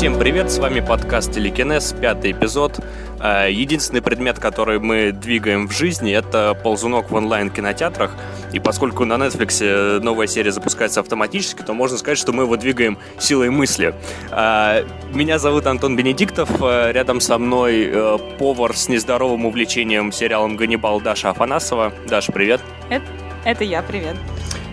Всем привет, с вами подкаст Телекинез, пятый эпизод. Э, единственный предмет, который мы двигаем в жизни, это ползунок в онлайн-кинотеатрах. И поскольку на Netflix новая серия запускается автоматически, то можно сказать, что мы его двигаем силой мысли. Э, меня зовут Антон Бенедиктов, э, рядом со мной повар с нездоровым увлечением сериалом «Ганнибал» Даша Афанасова. Даша, привет. Это, это я, привет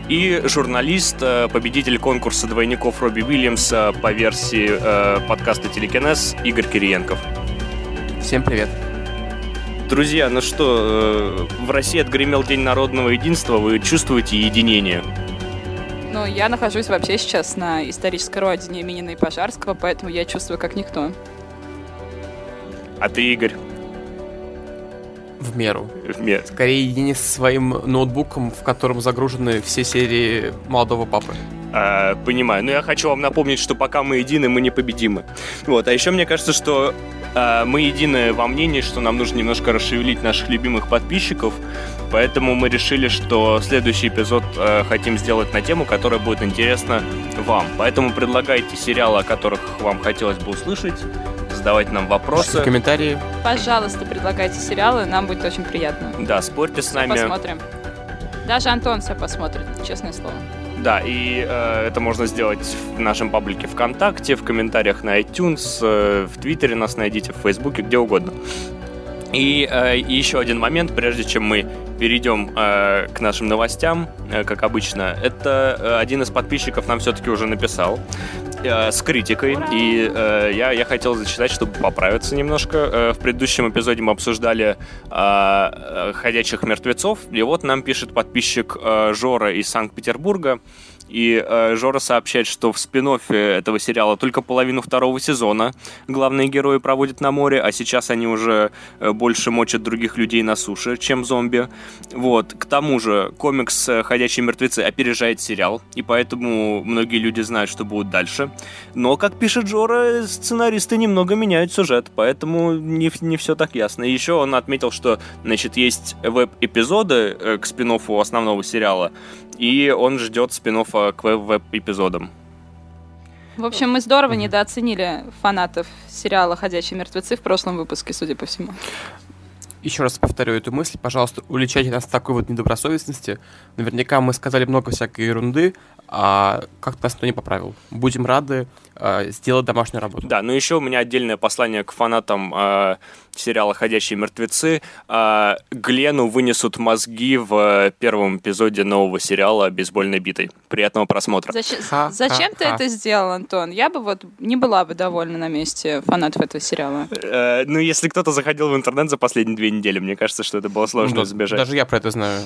и журналист, э, победитель конкурса двойников Робби Уильямса по версии э, подкаста «Телекинез» Игорь Кириенков. Всем привет. Друзья, ну что, э, в России отгремел День народного единства, вы чувствуете единение? Ну, я нахожусь вообще сейчас на исторической родине имени Пожарского, поэтому я чувствую как никто. А ты, Игорь? В меру. В меру. Скорее, едине со своим ноутбуком, в котором загружены все серии молодого папы. А, понимаю. Но я хочу вам напомнить, что пока мы едины, мы непобедимы. Вот. А еще мне кажется, что а, мы едины во мнении, что нам нужно немножко расшевелить наших любимых подписчиков. Поэтому мы решили, что следующий эпизод э, хотим сделать на тему, которая будет интересна вам. Поэтому предлагайте сериалы, о которых вам хотелось бы услышать задавать нам вопросы. Пишите комментарии. Пожалуйста, предлагайте сериалы, нам будет очень приятно. Да, спорьте с нами. Посмотрим. Даже Антон все посмотрит, честное слово. Да, и э, это можно сделать в нашем паблике ВКонтакте, в комментариях на iTunes, э, в Твиттере нас найдите, в Фейсбуке, где угодно. И э, еще один момент, прежде чем мы перейдем э, к нашим новостям, э, как обычно, это э, один из подписчиков нам все-таки уже написал э, с критикой, и э, я, я хотел зачитать, чтобы поправиться немножко. Э, в предыдущем эпизоде мы обсуждали э, э ходячих мертвецов, и вот нам пишет подписчик э, Жора из Санкт-Петербурга. И э, Жора сообщает, что в спин этого сериала только половину второго сезона главные герои проводят на море, а сейчас они уже э, больше мочат других людей на суше, чем зомби. Вот. К тому же комикс э, «Ходячие мертвецы» опережает сериал, и поэтому многие люди знают, что будет дальше. Но, как пишет Жора, сценаристы немного меняют сюжет, поэтому не, не все так ясно. Еще он отметил, что, значит, есть веб-эпизоды э, к спин основного сериала, и он ждет спин к веб-эпизодам. В общем, мы здорово недооценили фанатов сериала «Ходячие мертвецы» в прошлом выпуске, судя по всему. Еще раз повторю эту мысль. Пожалуйста, уличайте нас в такой вот недобросовестности. Наверняка мы сказали много всякой ерунды, а как-то нас никто не поправил. Будем рады э, сделать домашнюю работу. Да, ну еще у меня отдельное послание к фанатам э, сериала «Ходячие мертвецы». Э, Глену вынесут мозги в первом эпизоде нового сериала «Бейсбольной битой». Приятного просмотра. Зачем, ха, зачем ха, ты ха. это сделал, Антон? Я бы вот не была бы довольна на месте фанатов этого сериала. Э, ну, если кто-то заходил в интернет за последние две недели, мне кажется, что это было сложно ну, избежать. Даже я про это знаю.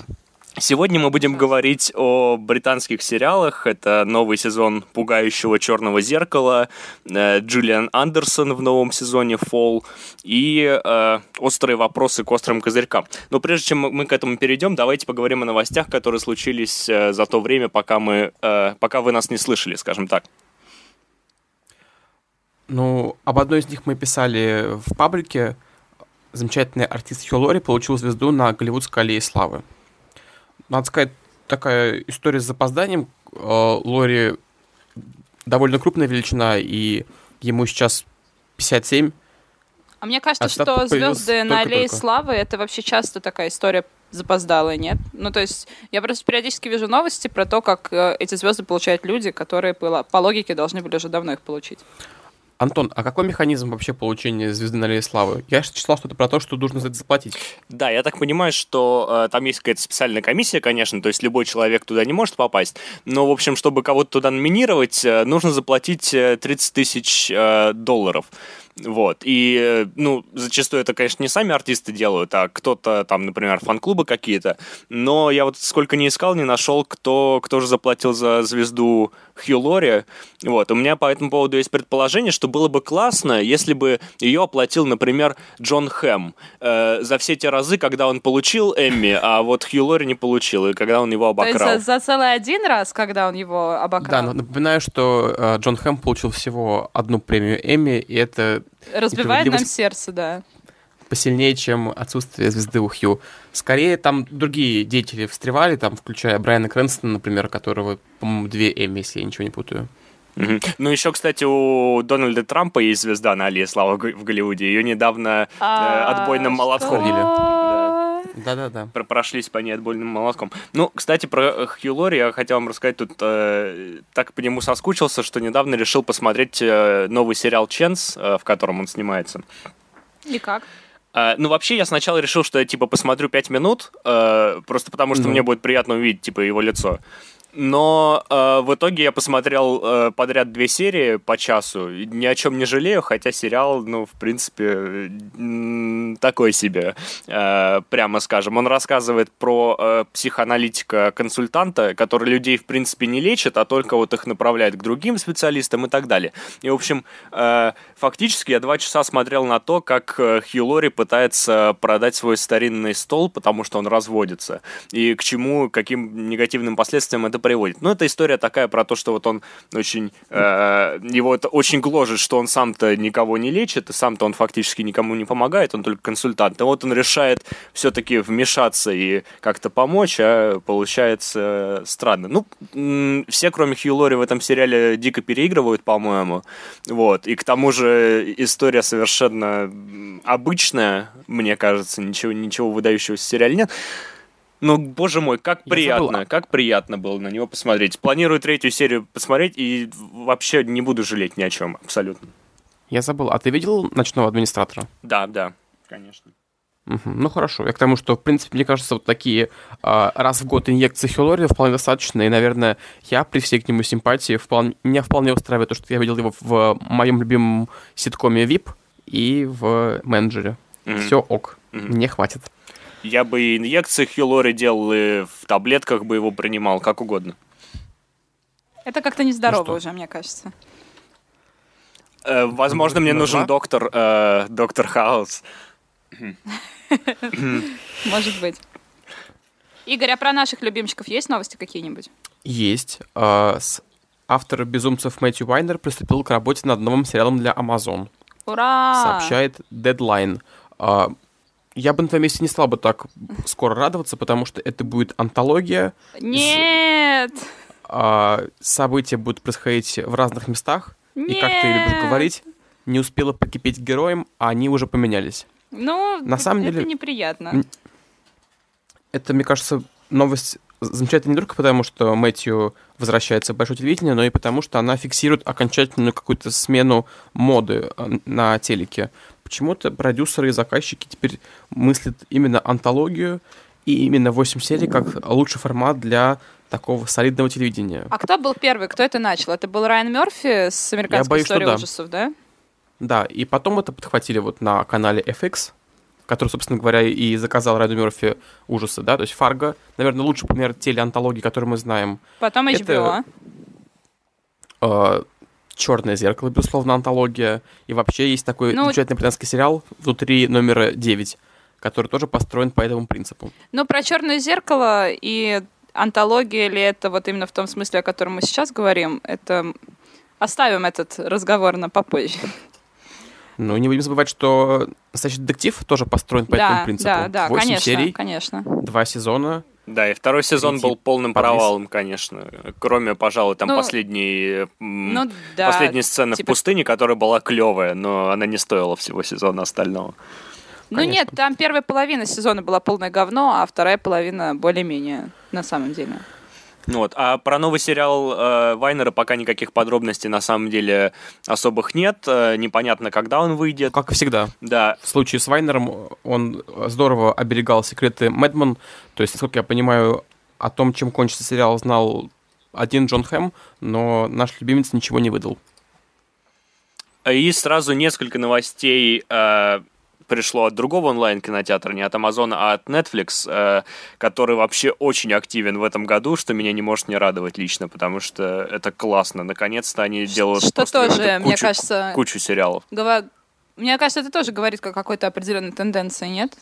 Сегодня мы будем говорить о британских сериалах. Это новый сезон «Пугающего черного зеркала», э, Джулиан Андерсон в новом сезоне «Фолл» и э, «Острые вопросы к острым козырькам». Но прежде чем мы к этому перейдем, давайте поговорим о новостях, которые случились э, за то время, пока, мы, э, пока вы нас не слышали, скажем так. Ну, об одной из них мы писали в паблике. Замечательный артист Хью Лори получил звезду на Голливудской аллее славы надо сказать, такая история с запозданием. Э, Лори довольно крупная величина, и ему сейчас 57. А мне кажется, а что звезды на аллее только. славы это вообще часто такая история запоздалая, нет? Ну, то есть я просто периодически вижу новости про то, как э, эти звезды получают люди, которые по логике должны были уже давно их получить. Антон, а какой механизм вообще получения звезды на Аллее Славы? Я читал что-то про то, что нужно за это заплатить. Да, я так понимаю, что э, там есть какая-то специальная комиссия, конечно, то есть любой человек туда не может попасть, но, в общем, чтобы кого-то туда номинировать, э, нужно заплатить 30 э, тысяч э, долларов. Вот. И, э, ну, зачастую это, конечно, не сами артисты делают, а кто-то там, например, фан-клубы какие-то. Но я вот сколько не искал, не нашел, кто, кто же заплатил за звезду Хью Лори. Вот. У меня по этому поводу есть предположение, что было бы классно, если бы ее оплатил, например, Джон Хэм э, за все те разы, когда он получил Эмми, а вот Хью Лори не получил, и когда он его обокрал. То есть за, за целый один раз, когда он его обокрал? Да, напоминаю, что э, Джон Хэм получил всего одну премию Эмми, и это... Разбивает нам сердце, да посильнее, чем отсутствие звезды у Хью. Скорее, там другие деятели встревали, там, включая Брайана Крэнстона, например, которого, по-моему, две Эмми, если я ничего не путаю. Угу. Ну, еще, кстати, у Дональда Трампа есть звезда на Алие Слава в Голливуде. Ее недавно э, а, отбойным молотком. Да-да-да. Про прошлись по ней отбойным молотком. Ну, кстати, про Хью Лори я хотел вам рассказать. Тут э, так по нему соскучился, что недавно решил посмотреть э, новый сериал «Ченс», э, в котором он снимается. И как? Uh, ну, вообще, я сначала решил, что я, типа, посмотрю пять минут, uh, просто потому что ну. мне будет приятно увидеть, типа, его лицо. Но э, в итоге я посмотрел э, подряд две серии по часу. Ни о чем не жалею, хотя сериал, ну, в принципе, такой себе, э, прямо скажем. Он рассказывает про э, психоаналитика-консультанта, который людей, в принципе, не лечит, а только вот их направляет к другим специалистам и так далее. И, в общем, э, фактически я два часа смотрел на то, как э, Хью Лори пытается продать свой старинный стол, потому что он разводится. И к чему, каким негативным последствиям это приводит. Ну, эта история такая про то, что вот он очень... Э, его это очень гложет, что он сам-то никого не лечит, и сам-то он фактически никому не помогает, он только консультант. И вот он решает все-таки вмешаться и как-то помочь, а получается странно. Ну, все, кроме Хью Лори, в этом сериале дико переигрывают, по-моему. Вот. И к тому же история совершенно обычная, мне кажется, ничего, ничего выдающегося в сериале нет. Ну, боже мой, как Я приятно, как приятно было на него посмотреть. Планирую третью серию посмотреть и вообще не буду жалеть ни о чем, абсолютно. Я забыл, а ты видел «Ночного администратора»? Да, да, конечно. Угу. Ну хорошо, я к тому, что, в принципе, мне кажется, вот такие а, раз в год инъекции Хилори вполне достаточно, и, наверное, я при всей к нему симпатии, вполне, меня вполне устраивает то, что я видел его в моем любимом ситкоме VIP и в менеджере. Mm-hmm. Все ок, mm-hmm. мне хватит. Я бы и инъекции Хилори делал, и в таблетках бы его принимал, как угодно. Это как-то нездорово ну уже, мне кажется. Э, возможно, мне нужен доктор, э, доктор Хаус. Может быть. Игорь, а про наших любимчиков есть новости какие-нибудь? Есть. Э, автор «Безумцев» Мэтью Вайнер приступил к работе над новым сериалом для Amazon. Ура! Сообщает Deadline. Я бы на твоем месте не стал бы так скоро радоваться, потому что это будет антология. Нет! А, события будут происходить в разных местах. Нет! И как ты любишь говорить, не успела покипеть героем, а они уже поменялись. Ну, на самом это деле, неприятно. Это, мне кажется, новость замечательная не только потому, что Мэтью возвращается в большое телевидение, но и потому, что она фиксирует окончательную какую-то смену моды а, на телеке почему-то продюсеры и заказчики теперь мыслят именно антологию и именно 8 серий как лучший формат для такого солидного телевидения. А кто был первый? Кто это начал? Это был Райан Мерфи с американской боюсь, историей да. ужасов, да? Да, и потом это подхватили вот на канале FX, который, собственно говоря, и заказал Райану Мерфи ужасы, да, то есть Фарго, наверное, лучший пример телеантологии, который мы знаем. Потом HBO. Это, Черное зеркало, безусловно, антология. И вообще есть такой ну, замечательный британский сериал внутри номера 9, который тоже построен по этому принципу. Ну, про черное зеркало и антология ли это вот именно в том смысле, о котором мы сейчас говорим, это оставим этот разговор на попозже. Ну, не будем забывать, что настоящий детектив тоже построен по да, этому принципу. Да, да, 8 конечно, серий, конечно. два сезона, да, и второй сезон был полным провалом, конечно. Кроме, пожалуй, там ну, последней, ну, да, последней сцены типа... в пустыне, которая была клевая, но она не стоила всего сезона остального. Ну конечно. нет, там первая половина сезона была полное говно, а вторая половина более-менее на самом деле. Вот. А про новый сериал э, Вайнера пока никаких подробностей на самом деле особых нет. Э, непонятно, когда он выйдет. Как и всегда. Да. В случае с Вайнером он здорово оберегал секреты Мэдман. То есть, насколько я понимаю, о том, чем кончится сериал, знал один Джон Хэм, но наш любимец ничего не выдал. И сразу несколько новостей э, пришло от другого онлайн-кинотеатра, не от Amazon, а от Netflix, э, который вообще очень активен в этом году, что меня не может не радовать лично, потому что это классно. Наконец-то они делают что тоже, кучу, мне кажется, кучу сериалов. Гова... Мне кажется, это тоже говорит о какой-то определенной тенденции, нет?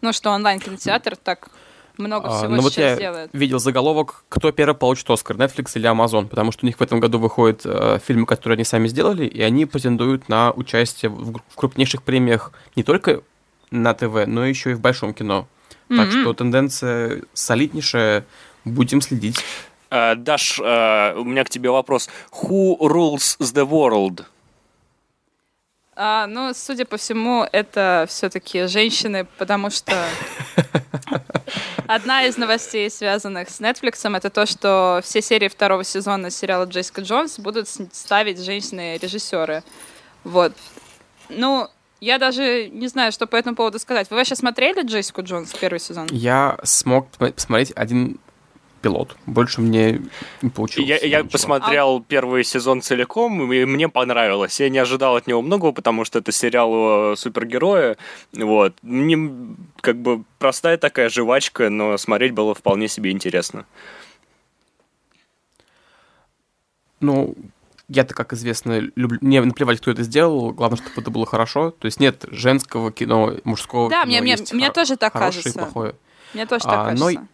Ну, что онлайн-кинотеатр так много а, всего а, ну, вот я делает. видел заголовок, кто первый получит Оскар, Netflix или Amazon, потому что у них в этом году выходят э, фильмы, которые они сами сделали, и они претендуют на участие в, в крупнейших премиях не только на ТВ, но еще и в большом кино. Mm-hmm. Так что тенденция солиднейшая, будем следить. Uh, Даш, uh, у меня к тебе вопрос. Who rules the world? А, ну, судя по всему, это все-таки женщины, потому что одна из новостей, связанных с Netflix, это то, что все серии второго сезона сериала Джессика Джонс будут ставить женщины-режиссеры. Вот. Ну, я даже не знаю, что по этому поводу сказать. Вы вообще смотрели Джессику Джонс первый сезон? Я смог посмотреть один пилот. Больше мне не получилось. Я, я посмотрел а... первый сезон целиком, и мне понравилось. Я не ожидал от него многого, потому что это сериал супергероя. Вот. Мне как бы простая такая жвачка, но смотреть было вполне себе интересно. Ну, я-то, как известно, люблю... Мне наплевать, кто это сделал, главное, чтобы это было хорошо. То есть нет женского кино, мужского да, кино. Да, мне, мне, мне тоже так хорошее кажется. И плохое. Мне тоже так а, кажется. Но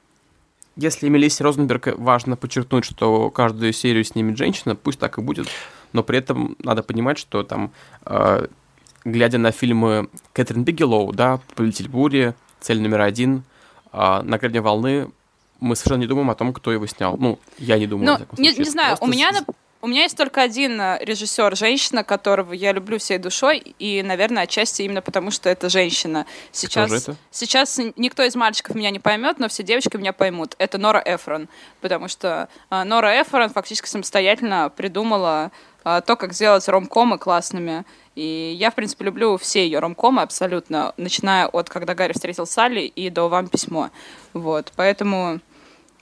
если Мелиссе Розенберг важно подчеркнуть, что каждую серию снимет женщина, пусть так и будет. Но при этом надо понимать, что там, э, глядя на фильмы Кэтрин Бигелоу, да, «Повелитель бури», «Цель номер один», э, «На грани волны», мы совершенно не думаем о том, кто его снял. Ну, я не думаю. Ну, не, не знаю, Просто у меня, у меня есть только один э, режиссер, женщина, которого я люблю всей душой, и, наверное, отчасти именно потому, что это женщина. Сейчас, это? сейчас никто из мальчиков меня не поймет, но все девочки меня поймут. Это Нора Эфрон, потому что э, Нора Эфрон фактически самостоятельно придумала э, то, как сделать ромкомы классными. И я, в принципе, люблю все ее ромкомы абсолютно, начиная от «Когда Гарри встретил Салли» и до «Вам письмо». Вот, поэтому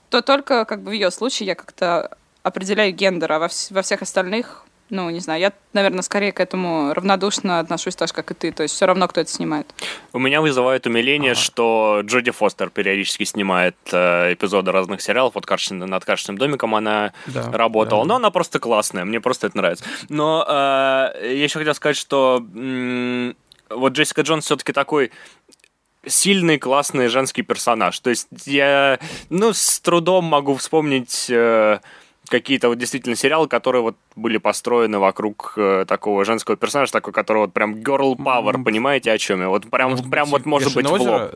то только как бы в ее случае я как-то определяю гендер, а во, вс- во всех остальных, ну, не знаю, я, наверное, скорее к этому равнодушно отношусь так же, как и ты. То есть все равно, кто это снимает. У меня вызывает умиление, ага. что Джоди Фостер периодически снимает э, эпизоды разных сериалов. Вот Каршин, над «Карточным домиком» она да, работала. Да. Но она просто классная, мне просто это нравится. Но э, я еще хотел сказать, что м- вот Джессика Джонс все-таки такой сильный, классный женский персонаж. То есть я, ну, с трудом могу вспомнить... Э, какие-то вот действительно сериалы, которые вот были построены вокруг э, такого женского персонажа, такой, который вот прям girl power, mm-hmm. понимаете, о чем я? Вот прям, может прям быть, вот может быть в лоб.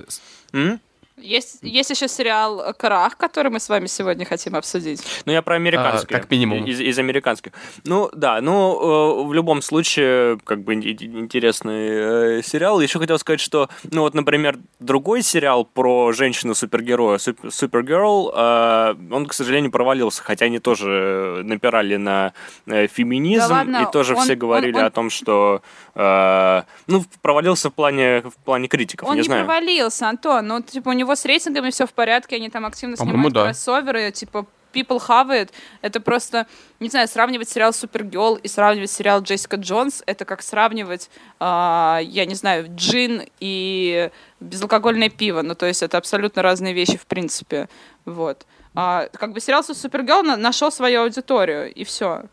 М? Есть, есть еще сериал «Крах», который мы с вами сегодня хотим обсудить. Ну, я про американский. А, как минимум. Из, из американских. Ну, да, ну, э, в любом случае, как бы интересный э, сериал. Еще хотел сказать, что, ну, вот, например, другой сериал про женщину-супергероя, Супергерл, э, он, к сожалению, провалился, хотя они тоже напирали на э, феминизм, да ладно, и тоже он, все говорили он, он... о том, что, э, ну, провалился в плане, в плане критиков, он не, не знаю. провалился, Антон, ну, типа, у него него с рейтингами все в порядке, они там активно снимают да. кроссоверы, типа People Have It. Это просто, не знаю, сравнивать сериал Супергерл и сравнивать сериал Джессика Джонс, это как сравнивать, э, я не знаю, джин и безалкогольное пиво. Ну, то есть это абсолютно разные вещи в принципе. Вот. А, как бы сериал Супергерл на нашел свою аудиторию, и все.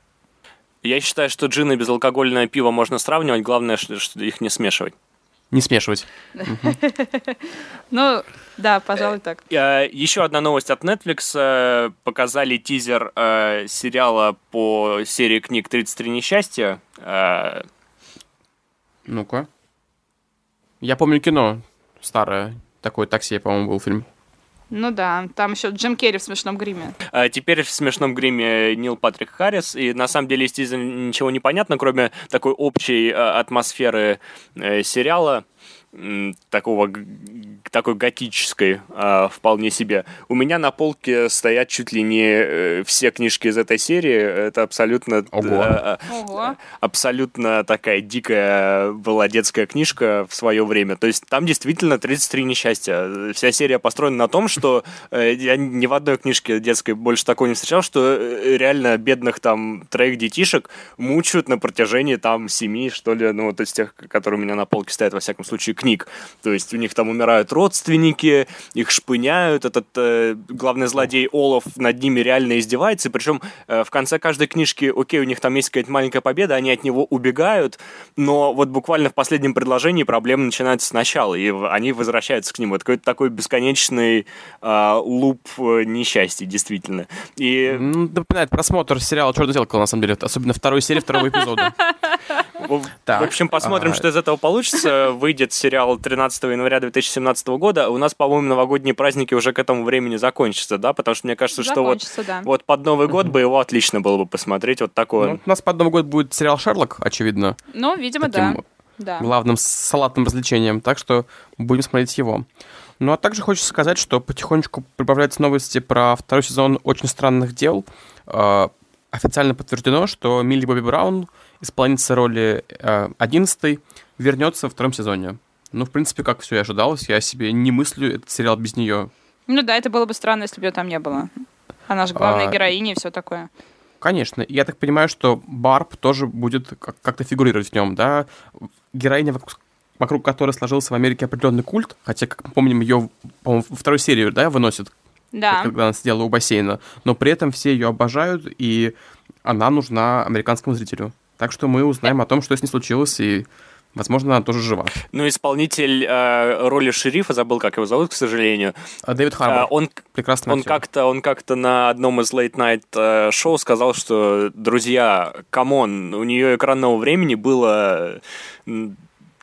Я считаю, что джин и безалкогольное пиво можно сравнивать, главное, что, что их не смешивать. Не смешивать. Ну, да, пожалуй, так. Э, Еще одна новость от Netflix. Э, показали тизер э, сериала по серии книг «33 несчастья». Ну-ка. Я помню кино старое. Такое такси, по-моему, был фильм. Ну да, там еще Джим Керри в смешном гриме. А теперь в смешном гриме Нил Патрик Харрис, и на самом деле, естественно, ничего не понятно, кроме такой общей а, атмосферы э, сериала такого такой готической э, вполне себе. У меня на полке стоят чуть ли не э, все книжки из этой серии. Это абсолютно Ого. Э, абсолютно такая дикая была детская книжка в свое время. То есть там действительно 33 несчастья. Вся серия построена на том, что э, я ни в одной книжке детской больше такого не встречал, что э, реально бедных там троих детишек мучают на протяжении там семи, что ли, ну вот из тех, которые у меня на полке стоят, во всяком случае, книг. То есть у них там умирают родственники, их шпыняют, этот э, главный злодей Олаф над ними реально издевается, причем э, в конце каждой книжки, окей, у них там есть какая-то маленькая победа, они от него убегают, но вот буквально в последнем предложении проблема начинается сначала, и они возвращаются к нему. Это какой-то такой бесконечный э, луп э, несчастья, действительно. И... Напоминает просмотр сериала «Черное зеркало», на самом деле, особенно второй серии второго эпизода. В общем, посмотрим, а, что из этого получится. Выйдет сериал 13 января 2017 года. У нас, по-моему, новогодние праздники уже к этому времени закончатся, да? Потому что мне кажется, что вот, вот под Новый год бы его отлично было бы посмотреть. Вот такое. Ну, у нас под Новый год будет сериал «Шерлок», очевидно. Ну, видимо, да. Да. главным салатным развлечением, так что будем смотреть его. Ну а также хочется сказать, что потихонечку прибавляются новости про второй сезон «Очень странных дел». Э, официально подтверждено, что Милли Бобби Браун, исполнительница роли э, 11 вернется во втором сезоне. Ну, в принципе, как все и ожидалось, я себе не мыслю этот сериал без нее. Ну да, это было бы странно, если бы ее там не было. Она же главная а... героиня и все такое. Конечно. Я так понимаю, что Барб тоже будет как-то фигурировать в нем, да? Героиня, вокруг, вокруг которой сложился в Америке определенный культ, хотя, как мы помним, ее, по-моему, во второй серии, да, выносят, да. когда она сидела у бассейна, но при этом все ее обожают, и она нужна американскому зрителю. Так что мы узнаем о том, что с ней случилось, и Возможно, она тоже жива. Ну, исполнитель э, роли шерифа, забыл, как его зовут, к сожалению. А, Дэвид Харбор. Э, он, Прекрасно. Он как-то, он как-то на одном из late-night э, шоу сказал, что, друзья, come on, у нее экранного времени было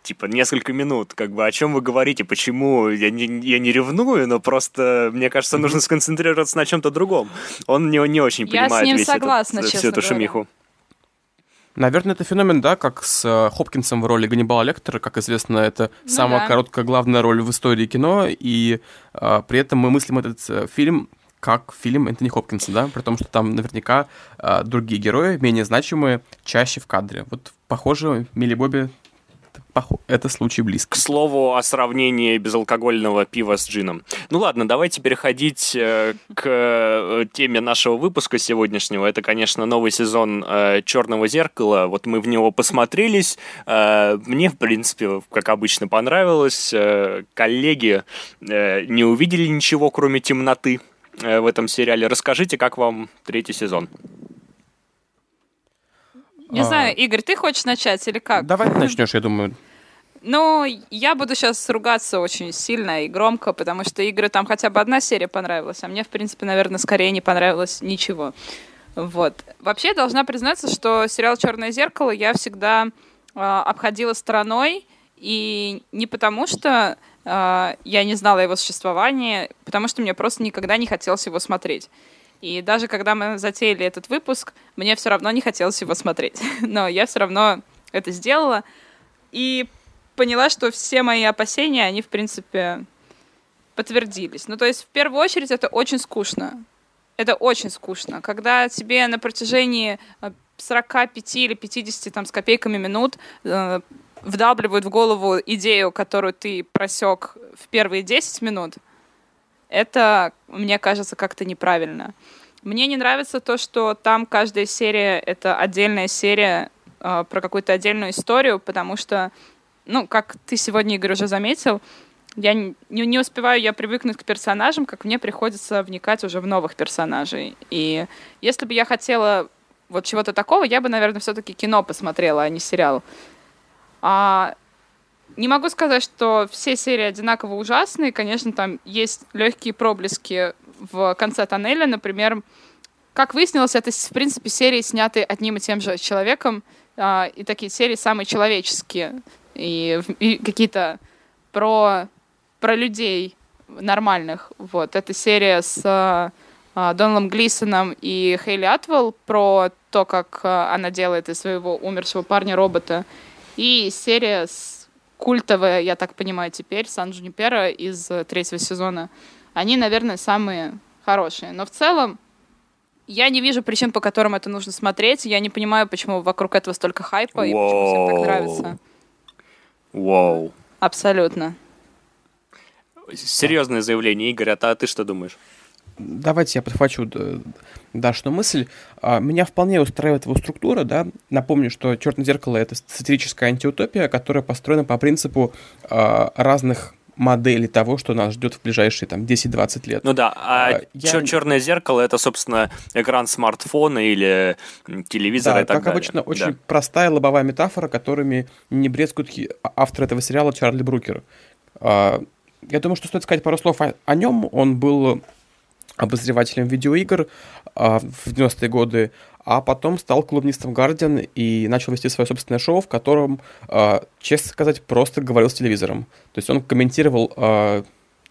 типа несколько минут, как бы о чем вы говорите, почему я не, я не ревную, но просто мне кажется нужно сконцентрироваться на чем-то другом. Он не, не очень я понимает весь согласна, этот, всю эту шумиху. Наверное, это феномен, да, как с э, Хопкинсом в роли Ганнибала Лектора. Как известно, это ну, самая да. короткая главная роль в истории кино, и э, при этом мы мыслим этот э, фильм как фильм Энтони Хопкинса, да, при том, что там наверняка э, другие герои, менее значимые, чаще в кадре. Вот, похоже, Милли Бобби это случай близко. К слову о сравнении безалкогольного пива с джином. Ну ладно, давайте переходить э, к э, теме нашего выпуска сегодняшнего. Это, конечно, новый сезон э, Черного зеркала. Вот мы в него посмотрелись. Мне, в принципе, как обычно, понравилось. Коллеги не увидели ничего, кроме темноты в этом сериале. Расскажите, как вам третий сезон? Не а... знаю, Игорь, ты хочешь начать или как? Давай ты начнешь, я думаю. Ну, я буду сейчас ругаться очень сильно и громко, потому что игры там хотя бы одна серия понравилась, а мне, в принципе, наверное, скорее не понравилось ничего. Вот. Вообще, должна признаться, что сериал «Черное зеркало» я всегда э, обходила стороной, и не потому что э, я не знала его существования, потому что мне просто никогда не хотелось его смотреть. И даже когда мы затеяли этот выпуск, мне все равно не хотелось его смотреть. Но я все равно это сделала. И поняла, что все мои опасения, они, в принципе, подтвердились. Ну, то есть, в первую очередь, это очень скучно. Это очень скучно. Когда тебе на протяжении 45 э, или 50 там, с копейками минут э, вдавливают в голову идею, которую ты просек в первые 10 минут — это, мне кажется, как-то неправильно. Мне не нравится то, что там каждая серия — это отдельная серия э, про какую-то отдельную историю, потому что, ну, как ты сегодня, Игорь, уже заметил, я не, не успеваю я привыкнуть к персонажам, как мне приходится вникать уже в новых персонажей. И если бы я хотела вот чего-то такого, я бы, наверное, все-таки кино посмотрела, а не сериал. А не могу сказать, что все серии одинаково ужасные. Конечно, там есть легкие проблески в конце тоннеля. Например, как выяснилось, это, в принципе, серии, снятые одним и тем же человеком. А, и такие серии самые человеческие. И, какие-то про, про людей нормальных. Вот. Это серия с а, Доналом Глисоном и Хейли Атвелл про то, как а, она делает из своего умершего парня робота. И серия с культовая, я так понимаю, теперь, Сан Джунипера из э, третьего сезона, они, наверное, самые хорошие. Но в целом я не вижу причин, по которым это нужно смотреть. Я не понимаю, почему вокруг этого столько хайпа и почему всем так нравится. Вау. Абсолютно. Серьезное заявление, Игорь, а ты что думаешь? Давайте я подхвачу Дашну мысль. А, меня вполне устраивает его структура, да. Напомню, что «Черное зеркало» — это сатирическая антиутопия, которая построена по принципу а, разных моделей того, что нас ждет в ближайшие там 10-20 лет. Ну да, а, а я... черное зеркало это, собственно, экран смартфона или телевизора да, и так как далее. обычно, очень да. простая лобовая метафора, которыми не брезгуют автор этого сериала Чарли Брукер. Я думаю, что стоит сказать пару слов о, о нем. Он был обозревателем видеоигр а, в 90-е годы, а потом стал колумнистом Guardian и начал вести свое собственное шоу, в котором, э, честно сказать, просто говорил с телевизором. То есть он комментировал э,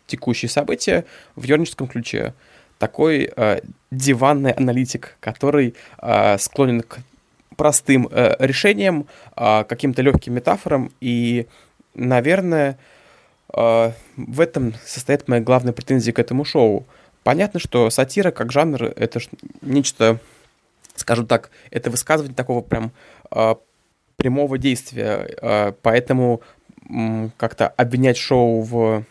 текущие события в юрническом ключе. Такой э, диванный аналитик, который э, склонен к простым э, решениям, э, каким-то легким метафорам, и, наверное, э, в этом состоит моя главная претензия к этому шоу. Понятно, что сатира как жанр — это нечто скажем так, это высказывание такого прям э, прямого действия, э, поэтому э, как-то обвинять шоу в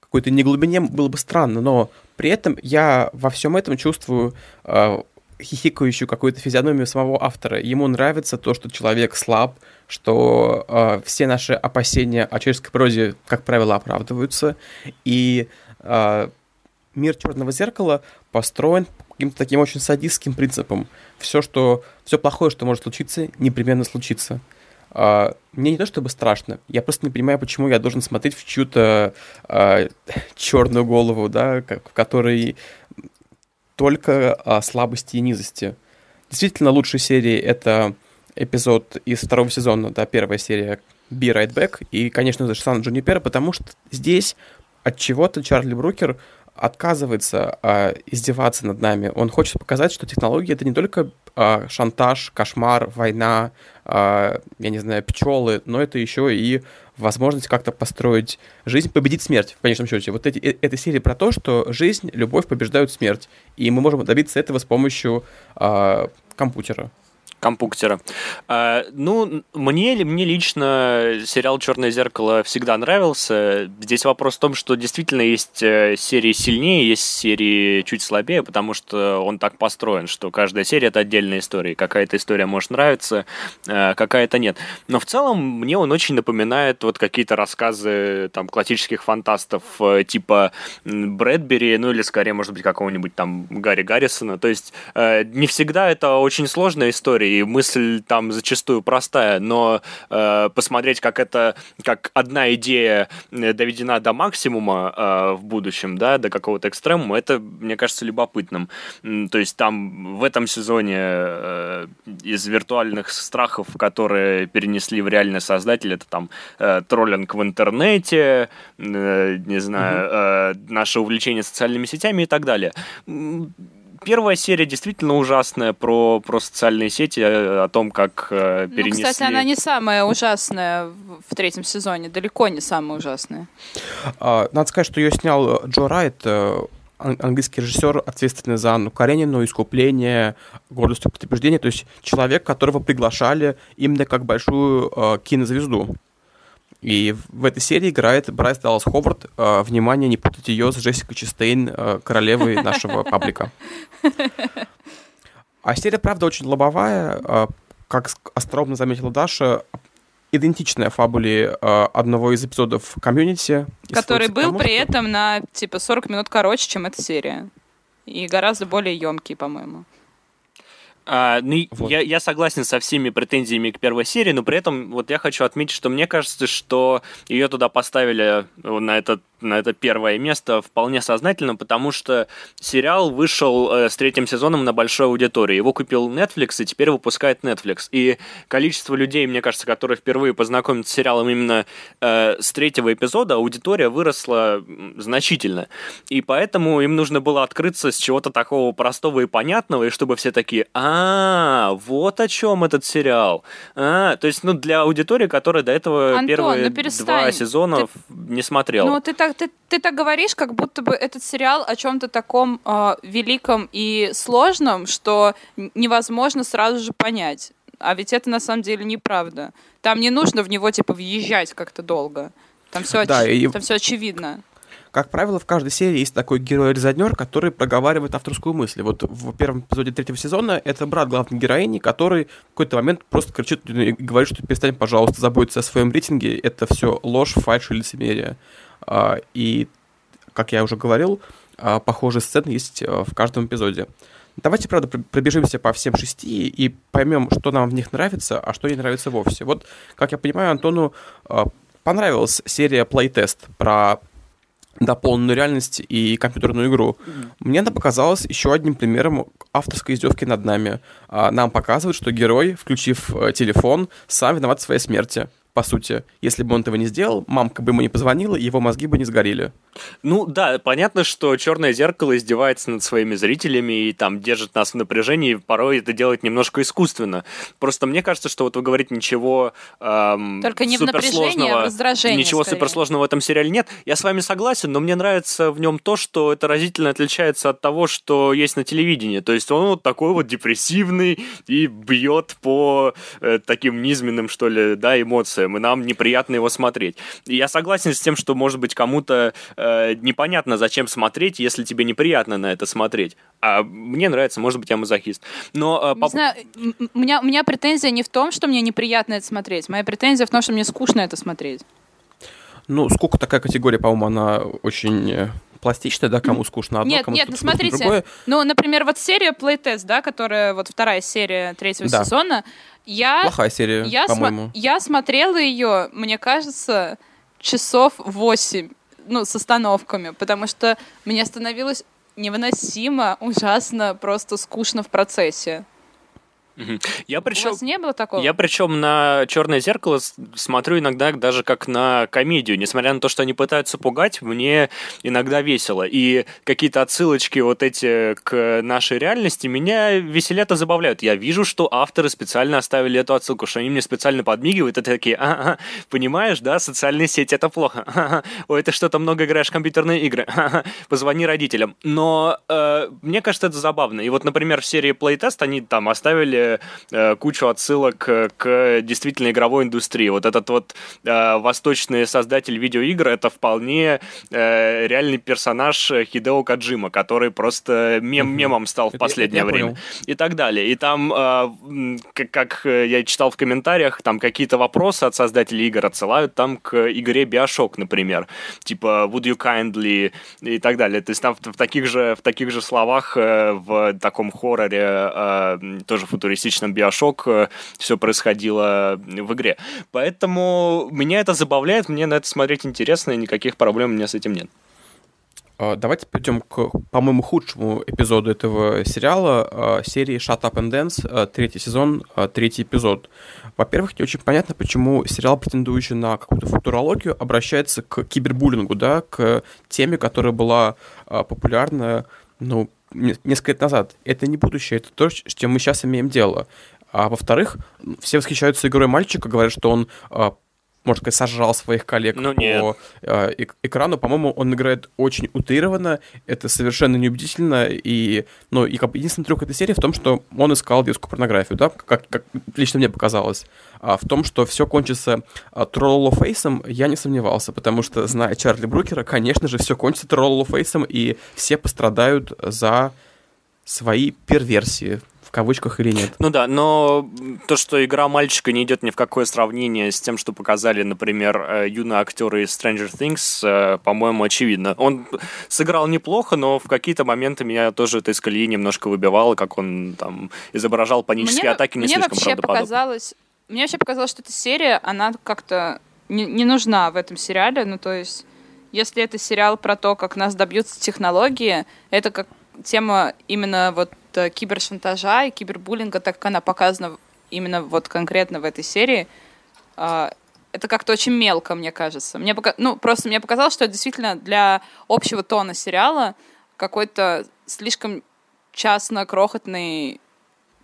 какой-то неглубине было бы странно, но при этом я во всем этом чувствую э, хихикающую какую-то физиономию самого автора. Ему нравится то, что человек слаб, что э, все наши опасения о человеческой прозе, как правило, оправдываются, и э, мир черного зеркала построен каким-то таким очень садистским принципом. Все, что, все плохое, что может случиться, непременно случится. Uh, мне не то чтобы страшно, я просто не понимаю, почему я должен смотреть в чью-то uh, черную голову, да, как, в которой только uh, слабости и низости. Действительно, лучшие серии — это эпизод из второго сезона, да, первая серия «Be Right Back», и, конечно же, Сан Джунипер, потому что здесь от чего-то Чарли Брукер отказывается а, издеваться над нами. Он хочет показать, что технологии это не только а, шантаж, кошмар, война, а, я не знаю, пчелы, но это еще и возможность как-то построить жизнь, победить смерть, в конечном счете. Вот эти, э, эта серия про то, что жизнь, любовь побеждают смерть. И мы можем добиться этого с помощью а, компьютера компуктера. А, ну, мне, мне лично сериал «Черное зеркало» всегда нравился. Здесь вопрос в том, что действительно есть э, серии сильнее, есть серии чуть слабее, потому что он так построен, что каждая серия — это отдельная история. Какая-то история может нравиться, э, какая-то нет. Но в целом мне он очень напоминает вот какие-то рассказы там классических фантастов э, типа Брэдбери, ну или скорее, может быть, какого-нибудь там Гарри Гаррисона. То есть не всегда это очень сложная история, и мысль там зачастую простая, но э, посмотреть, как это, как одна идея э, доведена до максимума э, в будущем, да, до какого-то экстремума, это, мне кажется, любопытным. То есть там в этом сезоне э, из виртуальных страхов, которые перенесли в реальный создатель, это там э, троллинг в интернете, э, не знаю, э, наше увлечение социальными сетями и так далее первая серия действительно ужасная про, про социальные сети, э, о том, как э, перенесли... Ну, кстати, она не самая ужасная в третьем сезоне, далеко не самая ужасная. А, надо сказать, что ее снял Джо Райт, э, английский режиссер, ответственный за Анну Каренину, искупление, гордость и предубеждение, то есть человек, которого приглашали именно как большую э, кинозвезду. И в этой серии играет Брайс Даллас Ховард. Э, внимание, не путать ее с Джессикой Честейн, э, королевой нашего паблика. А серия, правда, очень лобовая. Э, как остроумно заметила Даша, идентичная фабуле одного из эпизодов Community. Который был тому, при что... этом на типа 40 минут короче, чем эта серия. И гораздо более емкий, по-моему. А, ну, вот. я, я согласен со всеми претензиями к первой серии, но при этом вот я хочу отметить, что мне кажется, что ее туда поставили на этот на это первое место вполне сознательно, потому что сериал вышел э, с третьим сезоном на большой аудитории. Его купил Netflix и теперь выпускает Netflix. И количество людей, мне кажется, которые впервые познакомятся с сериалом именно э, с третьего эпизода, аудитория выросла значительно. И поэтому им нужно было открыться с чего-то такого простого и понятного, и чтобы все такие, а, вот о чем этот сериал. А, то есть, ну, для аудитории, которая до этого Антон, первые ну два сезона ты... не смотрела. Ну, ты так так, ты, ты так говоришь, как будто бы этот сериал о чем-то таком э, великом и сложном, что невозможно сразу же понять. А ведь это на самом деле неправда. Там не нужно в него типа въезжать как-то долго. Там все, да, оч... и... Там все очевидно. Как правило, в каждой серии есть такой герой-резонер, который проговаривает авторскую мысль. Вот в первом эпизоде третьего сезона это брат главной героини, который в какой-то момент просто кричит и говорит, что перестань, пожалуйста, заботиться о своем рейтинге. Это все ложь, фальшь и лицемерие. А, и, как я уже говорил, а, похожие сцены есть а, в каждом эпизоде. Давайте, правда, пробежимся по всем шести и поймем, что нам в них нравится, а что не нравится вовсе. Вот, как я понимаю, Антону понравилась серия Playtest про дополненную реальность и компьютерную игру. Мне она показалась еще одним примером авторской издевки над нами. Нам показывают, что герой, включив э, телефон, сам виноват в своей смерти по сути. Если бы он этого не сделал, мамка бы ему не позвонила, и его мозги бы не сгорели. Ну да, понятно, что черное зеркало издевается над своими зрителями и там держит нас в напряжении, и порой это делает немножко искусственно. Просто мне кажется, что вот вы говорите ничего эм, Только не в напряжении, а в раздражении. Ничего скорее. суперсложного в этом сериале нет. Я с вами согласен, но мне нравится в нем то, что это разительно отличается от того, что есть на телевидении. То есть он вот такой вот депрессивный и бьет по э, таким низменным, что ли, да, эмоциям героем, и нам неприятно его смотреть. И я согласен с тем, что, может быть, кому-то э, непонятно, зачем смотреть, если тебе неприятно на это смотреть. А мне нравится, может быть, я мазохист. Но, э, не знаю, у меня, у меня претензия не в том, что мне неприятно это смотреть. Моя претензия в том, что мне скучно это смотреть. Ну, сколько такая категория, по-моему, она очень э, пластичная, да, кому скучно одно, нет, кому нет, ну смотрите, другое. ну, например, вот серия Playtest, да, которая вот вторая серия третьего да. сезона, я... Плохая серия, я по-моему. См... Я смотрела ее, мне кажется, часов восемь, ну, с остановками, потому что мне становилось невыносимо, ужасно, просто скучно в процессе. Я причем, У вас не было такого? Я причем на черное зеркало смотрю иногда даже как на комедию. Несмотря на то, что они пытаются пугать, мне иногда весело. И какие-то отсылочки вот эти к нашей реальности меня веселят и забавляют. Я вижу, что авторы специально оставили эту отсылку, что они мне специально подмигивают, и такие, ага, понимаешь, да, социальные сети это плохо. Ага, ой, ты что-то много играешь в компьютерные игры. Ага, позвони родителям. Но э, мне кажется, это забавно. И вот, например, в серии Playtest они там оставили э, кучу отсылок к действительно игровой индустрии. Вот этот вот э, восточный создатель видеоигр это вполне э, реальный персонаж Хидео Каджима, который просто мем мемом стал в последнее это, время. И так далее. И там, э, как, как я читал в комментариях, там какие-то вопросы от создателей игр отсылают там к игре Bioshock, например. Типа Would you kindly и так далее. То есть там в, в таких же в таких же словах э, в таком хорроре э, тоже футуристическом футуристичном Биошок э, все происходило в игре. Поэтому меня это забавляет, мне на это смотреть интересно, и никаких проблем у меня с этим нет. А, давайте перейдем к, по-моему, худшему эпизоду этого сериала, а, серии Shut Up and Dance, а, третий сезон, третий эпизод. Во-первых, не очень понятно, почему сериал, претендующий на какую-то футурологию, обращается к кибербуллингу, да, к теме, которая была популярна, ну, несколько лет назад. Это не будущее, это то, с чем мы сейчас имеем дело. А во-вторых, все восхищаются игрой мальчика, говорят, что он а, можно сказать, сожрал своих коллег ну, по э, экрану. По-моему, он играет очень утрированно, это совершенно неубедительно, и, ну, и как, единственный трюк этой серии в том, что он искал детскую порнографию, да, как, как лично мне показалось. А в том, что все кончится а, троллофейсом, я не сомневался, потому что, зная Чарли Брукера, конечно же, все кончится троллофейсом, и все пострадают за свои перверсии кавычках или нет. Ну да, но то, что игра мальчика не идет ни в какое сравнение с тем, что показали, например, э, юные актеры из Stranger Things, э, по-моему, очевидно. Он сыграл неплохо, но в какие-то моменты меня тоже это из колеи немножко выбивало, как он там изображал панические мне, атаки не мне слишком вообще показалось, Мне вообще показалось, что эта серия, она как-то не, не нужна в этом сериале, ну то есть если это сериал про то, как нас добьются технологии, это как тема именно вот э, кибершантажа и кибербуллинга, так как она показана именно вот конкретно в этой серии, а, это как-то очень мелко, мне кажется. Мне пока... Ну, просто мне показалось, что это действительно для общего тона сериала какой-то слишком частно-крохотный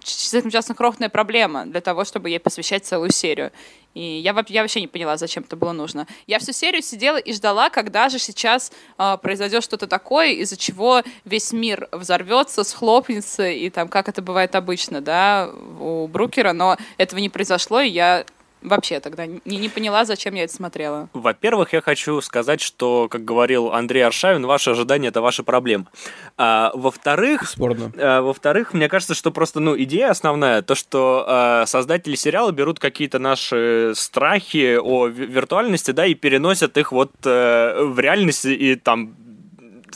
слишком частно-крохотная проблема для того, чтобы ей посвящать целую серию. И я, я вообще не поняла, зачем это было нужно. Я всю серию сидела и ждала, когда же сейчас э, произойдет что-то такое, из-за чего весь мир взорвется, схлопнется, и там, как это бывает обычно, да, у Брукера, но этого не произошло, и я Вообще тогда не, не поняла, зачем я это смотрела. Во-первых, я хочу сказать, что, как говорил Андрей Аршавин, ваши ожидания это ваша проблема. А, во-вторых, Спорно. А, во-вторых, мне кажется, что просто ну идея основная, то, что а, создатели сериала берут какие-то наши страхи о виртуальности, да, и переносят их вот а, в реальность и там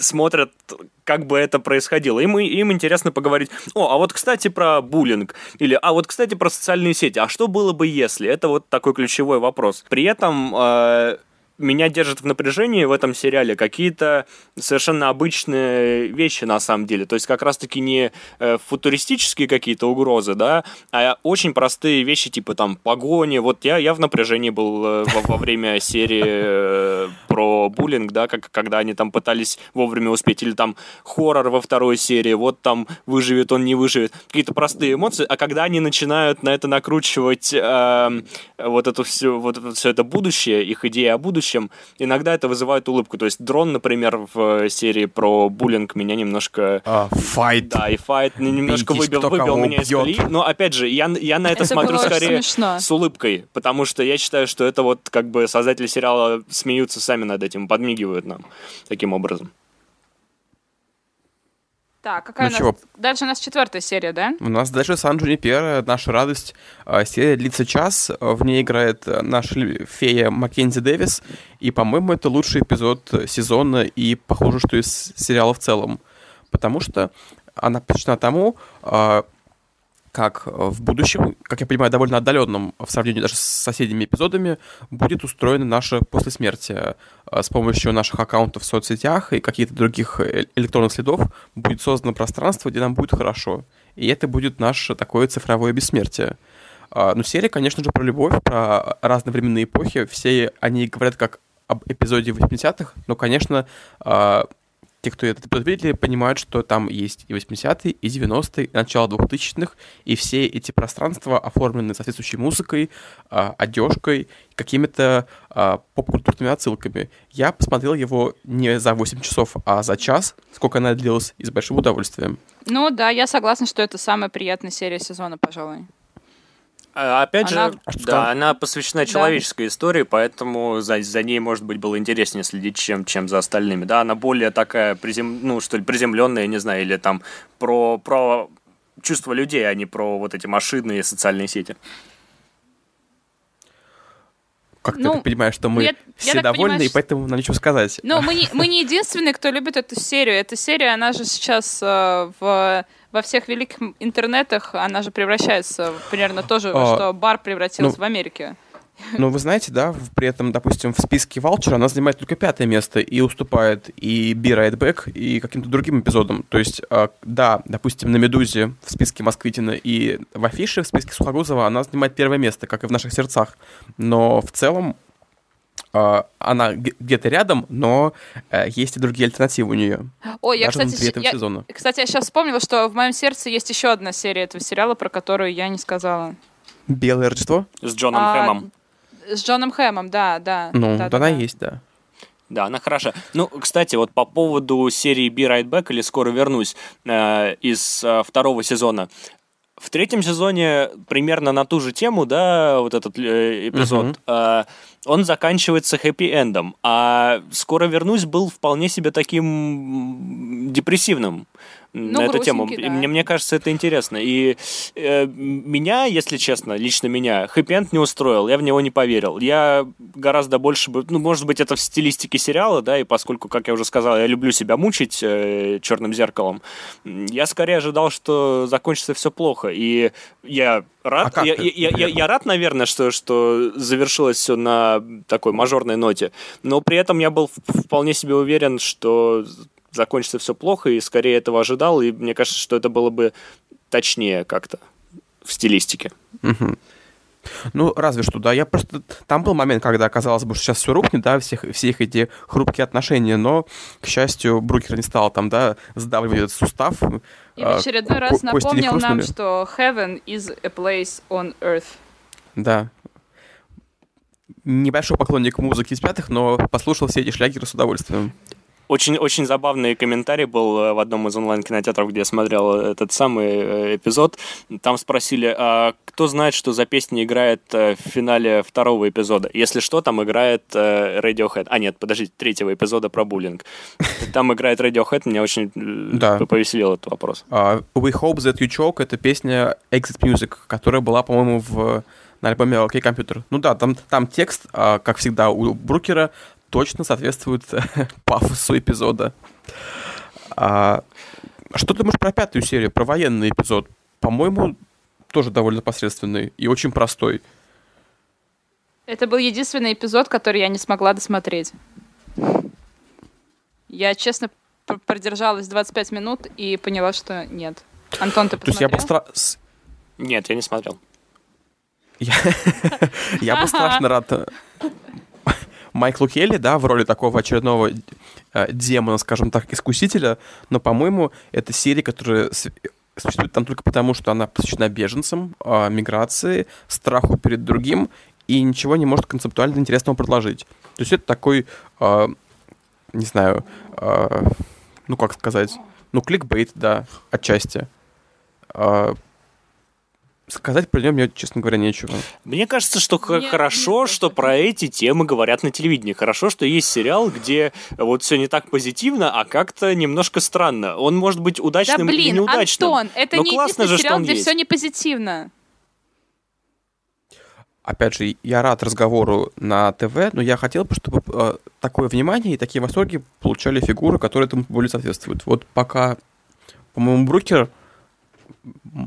смотрят, как бы это происходило. Им, им интересно поговорить, о, а вот, кстати, про буллинг, или, а вот, кстати, про социальные сети, а что было бы, если? Это вот такой ключевой вопрос. При этом э, меня держит в напряжении в этом сериале какие-то совершенно обычные вещи на самом деле. То есть как раз-таки не э, футуристические какие-то угрозы, да, а очень простые вещи типа там погони. Вот я, я в напряжении был э, во, во время серии э, про буллинг, да, как, когда они там пытались вовремя успеть. Или там хоррор во второй серии, вот там выживет он, не выживет. Какие-то простые эмоции. А когда они начинают на это накручивать э, вот это все, вот все это будущее, их идея о будущем, будущем, иногда это вызывает улыбку. То есть дрон, например, в серии про буллинг меня немножко... Файт. Uh, да, и файт немножко Бейтесь, выбил, выбил меня из колеи. Но, опять же, я, я на это, это смотрю скорее смешно. с улыбкой, потому что я считаю, что это вот как бы создатели сериала смеются сами над этим, подмигивают нам таким образом. Так, какая ну, у нас... Чего? Дальше у нас четвертая серия, да? У нас дальше Сан Джунипер, наша радость. А, серия длится час, в ней играет наша фея Маккензи Дэвис, и, по-моему, это лучший эпизод сезона, и похоже, что из сериала в целом. Потому что она посвящена тому, а, как в будущем, как я понимаю, довольно отдаленном в сравнении даже с соседними эпизодами, будет устроено наше после смерти. Э, с помощью наших аккаунтов в соцсетях и каких-то других э, электронных следов будет создано пространство, где нам будет хорошо. И это будет наше такое цифровое бессмертие. А, ну, серия, конечно же, про любовь, про разновременные эпохи. Все они говорят как об эпизоде 80-х, но, конечно, а, те, кто этот эпизод видели, понимают, что там есть и 80-е, и 90-е, и начало 2000-х, и все эти пространства оформлены соответствующей музыкой, э, одежкой, какими-то э, поп-культурными отсылками. Я посмотрел его не за 8 часов, а за час, сколько она длилась, и с большим удовольствием. Ну да, я согласна, что это самая приятная серия сезона, пожалуй. А, опять она... же, а да, она посвящена человеческой да. истории, поэтому за, за ней, может быть, было интереснее следить, чем, чем за остальными. Да, она более такая, призем... ну, что ли, приземленная, не знаю, или там про, про чувства людей, а не про вот эти машины и социальные сети. Как ну, ты понимаешь, что мы я, все я довольны, понимаю, и поэтому нам нечего сказать. Ну, мы не, мы не единственные, кто любит эту серию. Эта серия, она же сейчас э, в во всех великих интернетах она же превращается примерно то же, а, что бар превратился ну, в Америке. Ну, вы знаете, да, при этом, допустим, в списке Валчера она занимает только пятое место и уступает и Be Right Back, и каким-то другим эпизодам. То есть, э, да, допустим, на «Медузе» в списке Москвитина и в афише в списке Сухогузова она занимает первое место, как и в наших сердцах. Но в целом а, она где-то рядом, но э, есть и другие альтернативы у нее. Ой, я, кстати, этого я, сезона. кстати, я сейчас вспомнила, что в моем сердце есть еще одна серия этого сериала, про которую я не сказала. Белое Рождество? С Джоном а, Хэмом. С Джоном Хэмом, да, да. Ну, да, да, она да. есть, да. Да, она хороша. Ну, кстати, вот по поводу серии Be Right Back или Скоро вернусь э, из э, второго сезона. В третьем сезоне примерно на ту же тему, да, вот этот э, эпизод, uh-huh. э, он заканчивается хэппи-эндом, а «Скоро вернусь» был вполне себе таким депрессивным ну, на эту тему. Да. Мне, мне кажется, это интересно. И э, меня, если честно, лично меня, хэппи не устроил, я в него не поверил. Я гораздо больше бы, ну, может быть, это в стилистике сериала, да, и поскольку, как я уже сказал, я люблю себя мучить э, черным зеркалом, я скорее ожидал, что закончится все плохо. И я рад, а я, я, я, я рад, наверное, что, что завершилось все на такой мажорной ноте, но при этом я был вполне себе уверен, что закончится все плохо, и скорее этого ожидал, и мне кажется, что это было бы точнее как-то в стилистике. Угу. Ну, разве что, да. Я просто... Там был момент, когда казалось бы, что сейчас все рухнет, да, всех, всех эти хрупкие отношения, но, к счастью, Брукер не стал там, да, сдавливать этот сустав. И в очередной а, раз напомнил нам, что heaven is a place on earth. Да. Небольшой поклонник музыки из пятых, но послушал все эти шлягеры с удовольствием. Очень, очень забавный комментарий был э, в одном из онлайн-кинотеатров, где я смотрел этот самый э, эпизод. Там спросили, а кто знает, что за песня играет э, в финале второго эпизода? Если что, там играет Radiohead. А, нет, подождите, третьего эпизода про буллинг. Там играет Radiohead, меня очень да. повеселил этот вопрос. Uh, We Hope That You Choke — это песня Exit Music, которая была, по-моему, в на альбоме OK Computer. Ну да, там, там текст, а, как всегда, у Брукера точно соответствует пафосу эпизода. А, что ты думаешь про пятую серию, про военный эпизод? По-моему, тоже довольно посредственный и очень простой. Это был единственный эпизод, который я не смогла досмотреть. Я, честно, продержалась 25 минут и поняла, что нет. Антон, ты посмотрел? То есть я постра... Нет, я не смотрел. Я бы страшно рад Майклу Келли, да, в роли такого очередного э, демона, скажем так, искусителя, но, по-моему, это серия, которая существует там только потому, что она посвящена беженцам, э, миграции, страху перед другим, и ничего не может концептуально интересного предложить. То есть это такой, э, не знаю, э, ну как сказать, ну кликбейт, да, отчасти. Э, сказать про нее мне, честно говоря, нечего. Мне кажется, что Нет, хорошо, не что про эти темы говорят на телевидении. Хорошо, что есть сериал, где вот все не так позитивно, а как-то немножко странно. Он может быть удачным да, блин, или неудачным. Антон, это но не классно же, сериал, где есть. все не позитивно. Опять же, я рад разговору на ТВ, но я хотел бы, чтобы э, такое внимание и такие восторги получали фигуры, которые этому более соответствуют. Вот пока, по-моему, Брукер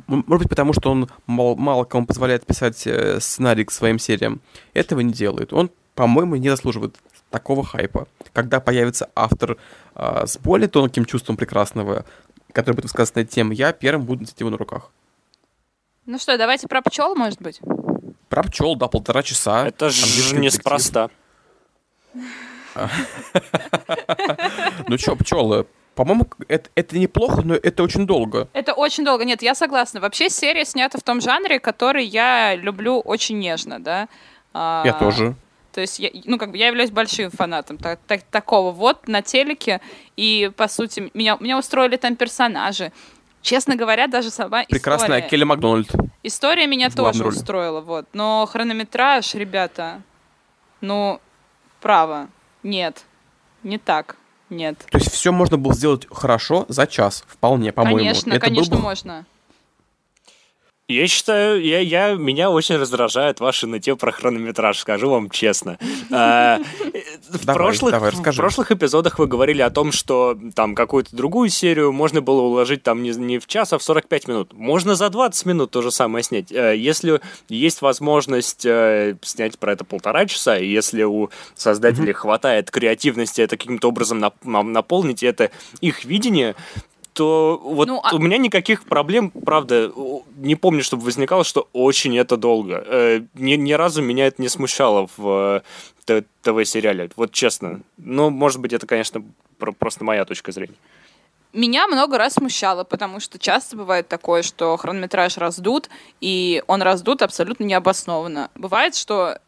может быть, потому что он мало, мало кому позволяет писать э, сценарий к своим сериям, этого не делает. Он, по-моему, не заслуживает такого хайпа. Когда появится автор э, с более тонким чувством прекрасного, который будет высказывать на тему, я первым буду носить его на руках. Ну что, давайте про пчел, может быть? Про пчел, да, полтора часа. Это же неспроста. Ну что, пчелы, по-моему, это, это неплохо, но это очень долго. Это очень долго. Нет, я согласна. Вообще серия снята в том жанре, который я люблю очень нежно, да. А, я тоже. То есть, я, ну, как бы я являюсь большим фанатом так, так, такого вот на телеке. И, по сути, меня, меня устроили там персонажи. Честно говоря, даже сама Прекрасная история... Келли Макдональд. История меня тоже роли. устроила, вот. Но хронометраж, ребята, ну, право, нет, не так. Нет. То есть все можно было сделать хорошо за час, вполне, по-моему. Конечно, Это конечно, бы... можно. Я считаю, я, я, меня очень раздражает ваши нытье про хронометраж, скажу вам честно. А, в, прошлых, в прошлых эпизодах вы говорили о том, что там какую-то другую серию можно было уложить там не, не в час, а в 45 минут. Можно за 20 минут то же самое снять. Э, если есть возможность э, снять про это полтора часа, и если у создателей хватает креативности это каким-то образом наполнить, это их видение, то вот ну, а... у меня никаких проблем, правда, не помню, чтобы возникало, что очень это долго. Э, ни, ни разу меня это не смущало в э, ТВ-сериале, вот честно. Ну, может быть, это, конечно, просто моя точка зрения. Меня много раз смущало, потому что часто бывает такое, что хронометраж раздут, и он раздут абсолютно необоснованно. Бывает, что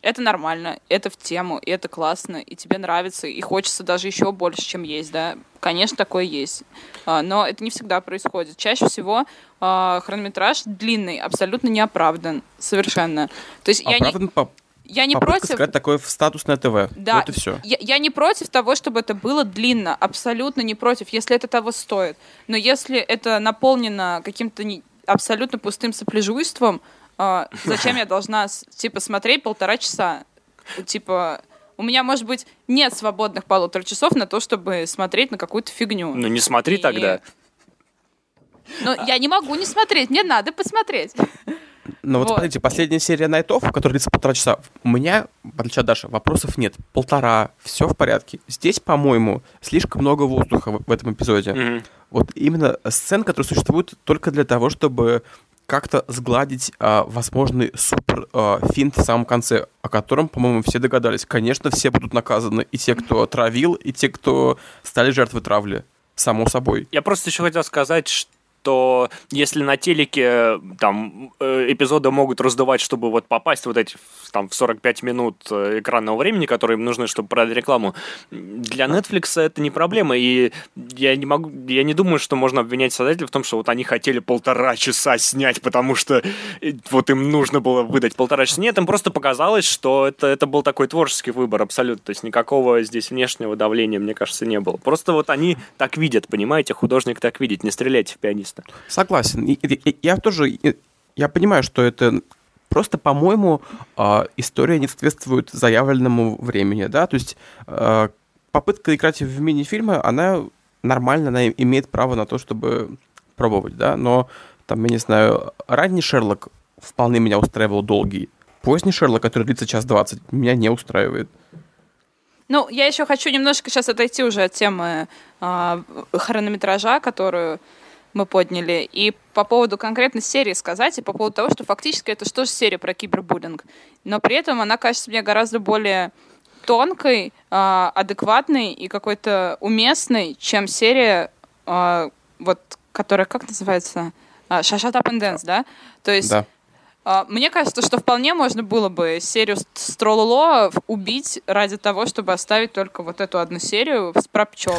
это нормально, это в тему, и это классно, и тебе нравится, и хочется даже еще больше, чем есть, да. Конечно, такое есть. А, но это не всегда происходит. Чаще всего а, хронометраж длинный, абсолютно не оправдан. Совершенно. То есть оправдан я не... по я не против... сказать такое в статусное ТВ. Да. Вот и все. Я, я не против того, чтобы это было длинно. Абсолютно не против, если это того стоит. Но если это наполнено каким-то не... абсолютно пустым сопляжуйством, зачем я должна, типа, смотреть полтора часа? Типа, у меня, может быть, нет свободных полутора часов на то, чтобы смотреть на какую-то фигню. Ну, не смотри И... тогда. Ну, я не могу не смотреть, мне надо посмотреть. Ну вот, вот смотрите, последняя серия Найтов, которая длится полтора часа, у меня, в отличие от Даши, вопросов нет. Полтора, все в порядке. Здесь, по-моему, слишком много воздуха в, в этом эпизоде. Mm-hmm. Вот именно сцен, которые существуют только для того, чтобы как-то сгладить а, возможный супер а, финт в самом конце, о котором, по-моему, все догадались. Конечно, все будут наказаны. И те, кто травил, и те, кто стали жертвой травли. Само собой. Я просто еще хотел сказать, что что если на телеке там э, эпизоды могут раздувать, чтобы вот попасть вот эти там в 45 минут э, экранного времени, которые им нужны, чтобы продать рекламу, для Netflix это не проблема, и я не могу, я не думаю, что можно обвинять создателей в том, что вот они хотели полтора часа снять, потому что э, вот им нужно было выдать полтора часа. Нет, им просто показалось, что это, это был такой творческий выбор абсолютно, то есть никакого здесь внешнего давления, мне кажется, не было. Просто вот они так видят, понимаете, художник так видит, не стреляйте в пианиста просто. Согласен. Я тоже, я понимаю, что это просто, по-моему, а, история не соответствует заявленному времени, да, то есть а, попытка играть в мини-фильмы, она нормально, она имеет право на то, чтобы пробовать, да, но там, я не знаю, ранний Шерлок вполне меня устраивал долгий, поздний Шерлок, который длится час двадцать, меня не устраивает. Ну, я еще хочу немножко сейчас отойти уже от темы э, хронометража, которую мы подняли, и по поводу конкретной серии сказать, и по поводу того, что фактически это что же серия про кибербуллинг. Но при этом она кажется мне гораздо более тонкой, э, адекватной и какой-то уместной, чем серия, э, вот, которая, как называется, Shut Up да? То есть да. А, мне кажется, что вполне можно было бы серию Стролло убить ради того, чтобы оставить только вот эту одну серию с про пчел.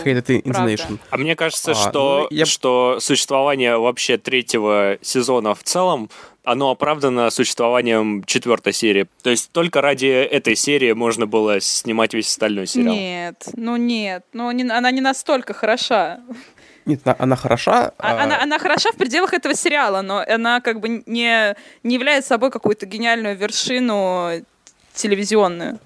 А мне кажется, а, что, ну, я... что существование вообще третьего сезона в целом оно оправдано существованием четвертой серии. То есть только ради этой серии можно было снимать весь остальной сериал. Нет, ну нет, ну не, она не настолько хороша. Нет, она, она хороша. А, она, она хороша в пределах этого сериала, но она как бы не, не является собой какую-то гениальную вершину телевизионную.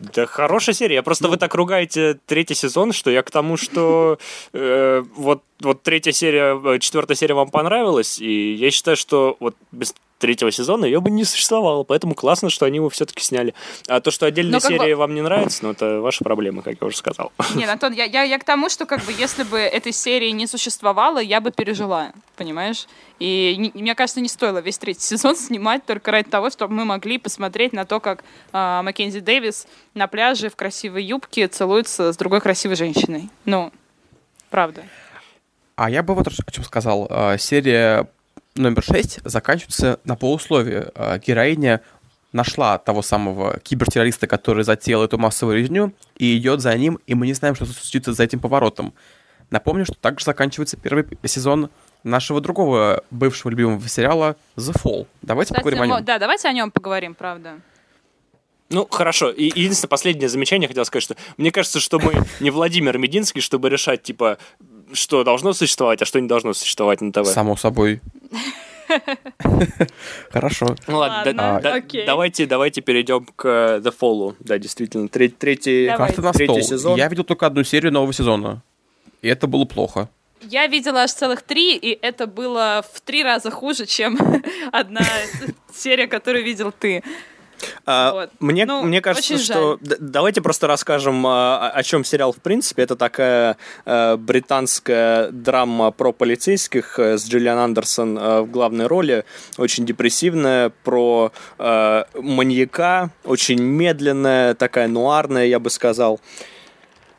Да хорошая серия. Я просто ну, вы так ругаете третий сезон, что я к тому, что э, вот, вот третья серия, э, четвертая серия вам понравилась, и я считаю, что вот без третьего сезона ее бы не существовало, поэтому классно, что они его все-таки сняли. А то, что отдельные серии бы... вам не нравятся, ну это ваша проблема, как я уже сказал. Нет, Антон, я, я, я к тому, что как бы если бы этой серии не существовало, я бы пережила, понимаешь? И не, мне кажется, не стоило весь третий сезон снимать только ради того, чтобы мы могли посмотреть на то, как э, Маккензи Дэвис на пляже в красивой юбке целуется с другой красивой женщиной. Ну, правда. А я бы вот о чем сказал. А, серия номер 6 заканчивается на полусловие. А, героиня нашла того самого кибертеррориста, который затеял эту массовую резню, и идет за ним, и мы не знаем, что случится за этим поворотом. Напомню, что также заканчивается первый сезон нашего другого бывшего любимого сериала The Fall. Давайте Кстати, поговорим о нем. Да, давайте о нем поговорим, правда. Ну, хорошо. И единственное последнее замечание хотел сказать, что мне кажется, что мы не Владимир Мединский, чтобы решать, типа, что должно существовать, а что не должно существовать на ТВ. Само собой. Хорошо. Ну ладно, давайте, давайте перейдем к э, The Fall. Да, действительно, третий, третий сезон. Я видел только одну серию нового сезона. И это было плохо. Я видела аж целых три, и это было в три раза хуже, чем одна серия, которую видел ты. А, вот. Мне, ну, мне кажется, что жаль. давайте просто расскажем, а, о чем сериал в принципе. Это такая а, британская драма про полицейских э, с Джиллиан Андерсон а, в главной роли. Очень депрессивная, про а, маньяка, очень медленная, такая нуарная, я бы сказал.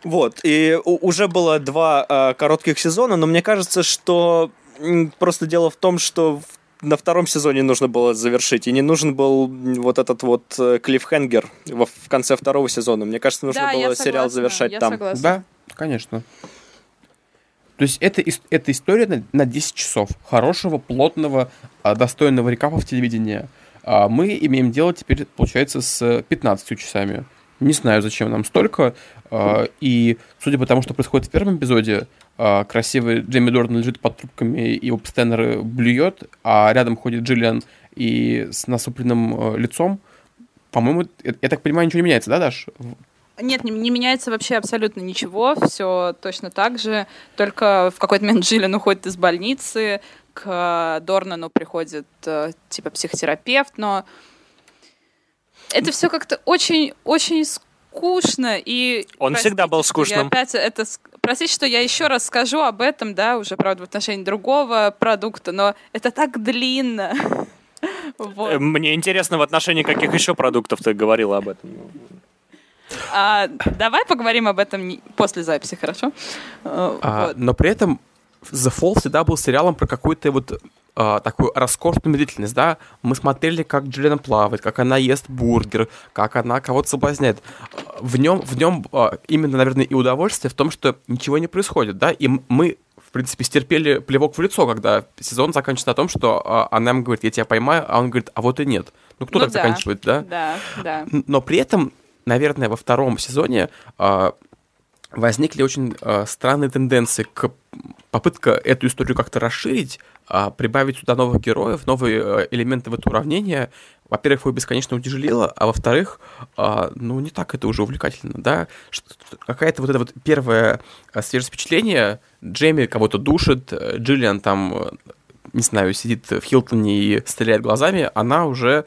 Вот, и уже было два э, коротких сезона, но мне кажется, что просто дело в том, что в на втором сезоне нужно было завершить, и не нужен был вот этот вот э, клиффхенгер в конце второго сезона. Мне кажется, нужно да, было сериал завершать я там. Согласна. Да, конечно. То есть это, это история на, на 10 часов хорошего, плотного, а, достойного рекапа в телевидении. А мы имеем дело теперь, получается, с 15 часами. Не знаю, зачем нам столько. А, и судя по тому, что происходит в первом эпизоде, а, красивый Джейми Дорн лежит под трубками, и его постоянно блюет, а рядом ходит Джиллиан и с насупленным э, лицом. По-моему, я, я так понимаю, ничего не меняется, да, Даш? Нет, не, не меняется вообще абсолютно ничего, все точно так же, только в какой-то момент Джиллиан уходит из больницы, к Дорнану приходит э, типа психотерапевт, но это все как-то очень, очень скучно и... Он простите, всегда был скучным. опять это... Простите, что я еще раз скажу об этом, да, уже, правда, в отношении другого продукта, но это так длинно. вот. Э, мне интересно, в отношении каких еще продуктов ты говорила об этом? А, давай поговорим об этом после записи, хорошо? Э, а, вот. Но при этом The Fall всегда был сериалом про какую-то вот э, такую роскошную медлительность, да, мы смотрели, как Джиллиан плавает, как она ест бургер, как она кого-то соблазняет. В нем, в нем э, именно, наверное, и удовольствие в том, что ничего не происходит, да, и мы в принципе, стерпели плевок в лицо, когда сезон заканчивается на том, что э, она ему говорит, я тебя поймаю, а он говорит, а вот и нет. Ну, кто ну, так да. заканчивает, да? Да, да. Но при этом, наверное, во втором сезоне возникли очень э, странные тенденции к попытка эту историю как-то расширить, э, прибавить сюда новых героев, новые э, элементы в это уравнение. Во-первых, его бесконечно утяжелило, а во-вторых, э, ну, не так это уже увлекательно, да? Какая-то вот это вот первое э, свежее впечатление, Джейми кого-то душит, э, Джиллиан там, э, не знаю, сидит в Хилтоне и стреляет глазами, она уже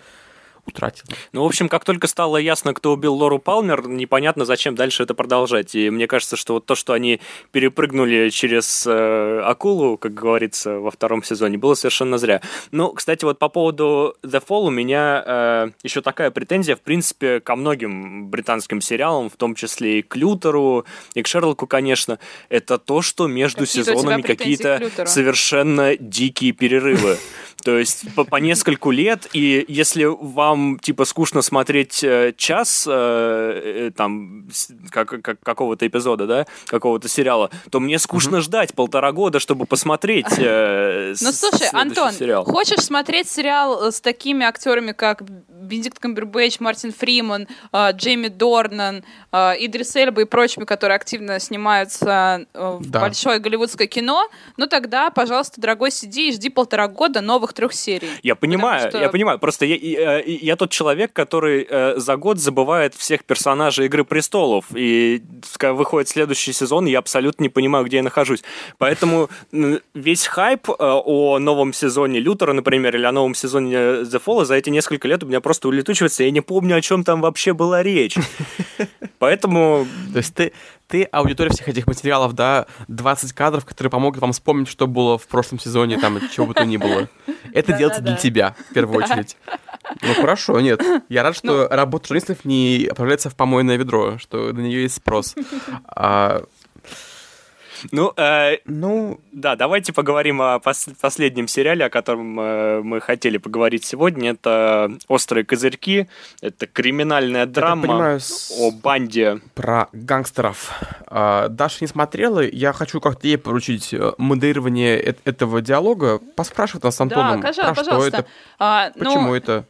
утратил. Ну, в общем, как только стало ясно, кто убил Лору Палмер, непонятно, зачем дальше это продолжать. И мне кажется, что вот то, что они перепрыгнули через э, акулу, как говорится, во втором сезоне, было совершенно зря. Ну, кстати, вот по поводу The Fall у меня э, еще такая претензия, в принципе, ко многим британским сериалам, в том числе и к Лютеру, и к Шерлоку, конечно, это то, что между Какие сезонами какие-то совершенно дикие перерывы. То есть по, по нескольку лет, и если вам, типа, скучно смотреть э, час, э, э, там, как, как, какого-то эпизода, да, какого-то сериала, то мне скучно mm-hmm. ждать полтора года, чтобы посмотреть э, Ну, слушай, Антон, сериал. хочешь смотреть сериал э, с такими актерами, как Бенедикт Камбербэтч, Мартин Фриман, э, Джейми Дорнан, э, Идрис Эльба и прочими, которые активно снимаются э, в да. большое голливудское кино, ну тогда, пожалуйста, дорогой, сиди и жди полтора года новых трех серий. Я понимаю, что... я понимаю. Просто я, я, я тот человек, который э, за год забывает всех персонажей Игры престолов. И когда выходит следующий сезон, я абсолютно не понимаю, где я нахожусь. Поэтому весь хайп э, о новом сезоне Лютера, например, или о новом сезоне The Fall за эти несколько лет у меня просто улетучивается. Я не помню, о чем там вообще была речь. Поэтому... То есть ты, ты аудитория всех этих материалов, да, 20 кадров, которые помогут вам вспомнить, что было в прошлом сезоне, там, чего бы то ни было. Это делается для тебя, в первую очередь. Ну, хорошо, нет. Я рад, что ну. работа журналистов не отправляется в помойное ведро, что на нее есть спрос. Ну, э, ну, да, давайте поговорим о пос- последнем сериале, о котором э, мы хотели поговорить сегодня. Это «Острые козырьки». Это криминальная драма понимаю, о банде. Про гангстеров. А, Даша не смотрела. Я хочу как-то ей поручить э, модерирование э- этого диалога. Поспрашивать нас с Антоном, да, пожалуйста, про пожалуйста. что это, а, почему ну, это.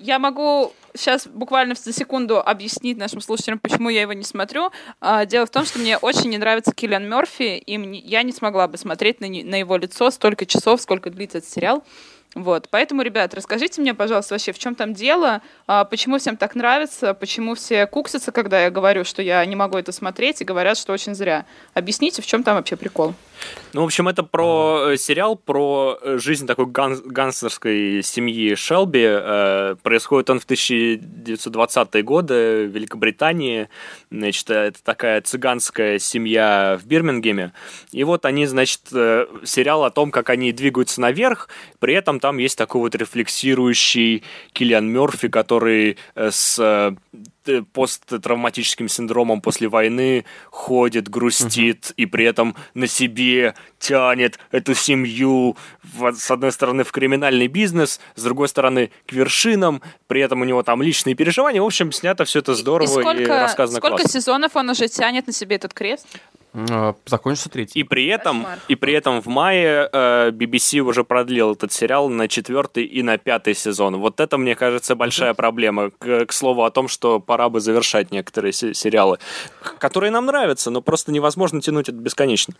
Я могу сейчас буквально за секунду объяснить нашим слушателям, почему я его не смотрю. А, дело в том, что мне очень не нравится Киллиан Мерфи, и я не смогла бы смотреть на, его лицо столько часов, сколько длится этот сериал. Вот, поэтому, ребят, расскажите мне, пожалуйста, вообще, в чем там дело, а, почему всем так нравится, почему все куксятся, когда я говорю, что я не могу это смотреть, и говорят, что очень зря. Объясните, в чем там вообще прикол. Ну, в общем, это про э, сериал, про э, жизнь такой ган- гангстерской семьи Шелби. Э, происходит он в 1920-е годы в Великобритании. Значит, это такая цыганская семья в Бирмингеме. И вот они, значит, сериал о том, как они двигаются наверх. При этом там есть такой вот рефлексирующий Киллиан Мерфи, который с Э, посттравматическим синдромом после войны ходит, грустит uh-huh. и при этом на себе тянет эту семью в, с одной стороны в криминальный бизнес, с другой стороны к вершинам, при этом у него там личные переживания. В общем, снято все это здорово и, сколько, и рассказано сколько классно. сезонов он уже тянет на себе этот крест? А, закончится третий. И при этом, и при этом в мае э, BBC уже продлил этот сериал на четвертый и на пятый сезон. Вот это, мне кажется, большая проблема. К, к слову о том, что пора бы завершать некоторые сериалы, которые нам нравятся, но просто невозможно тянуть это бесконечно.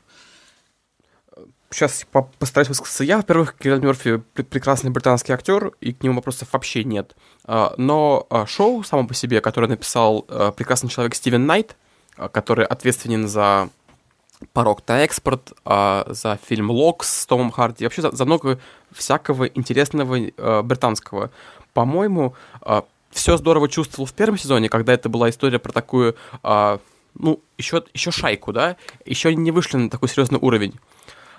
Сейчас постараюсь высказаться я. Во-первых, Киллиан Мерфи прекрасный британский актер, и к нему вопросов вообще нет. А, но а, шоу само по себе, которое написал прекрасный человек Стивен Найт, который ответственен за порог на экспорт, а, за фильм «Локс» с Томом Харди, вообще за, за много всякого интересного а, британского. По-моему, а, все здорово чувствовал в первом сезоне, когда это была история про такую, а, ну, еще, еще шайку, да, еще не вышли на такой серьезный уровень.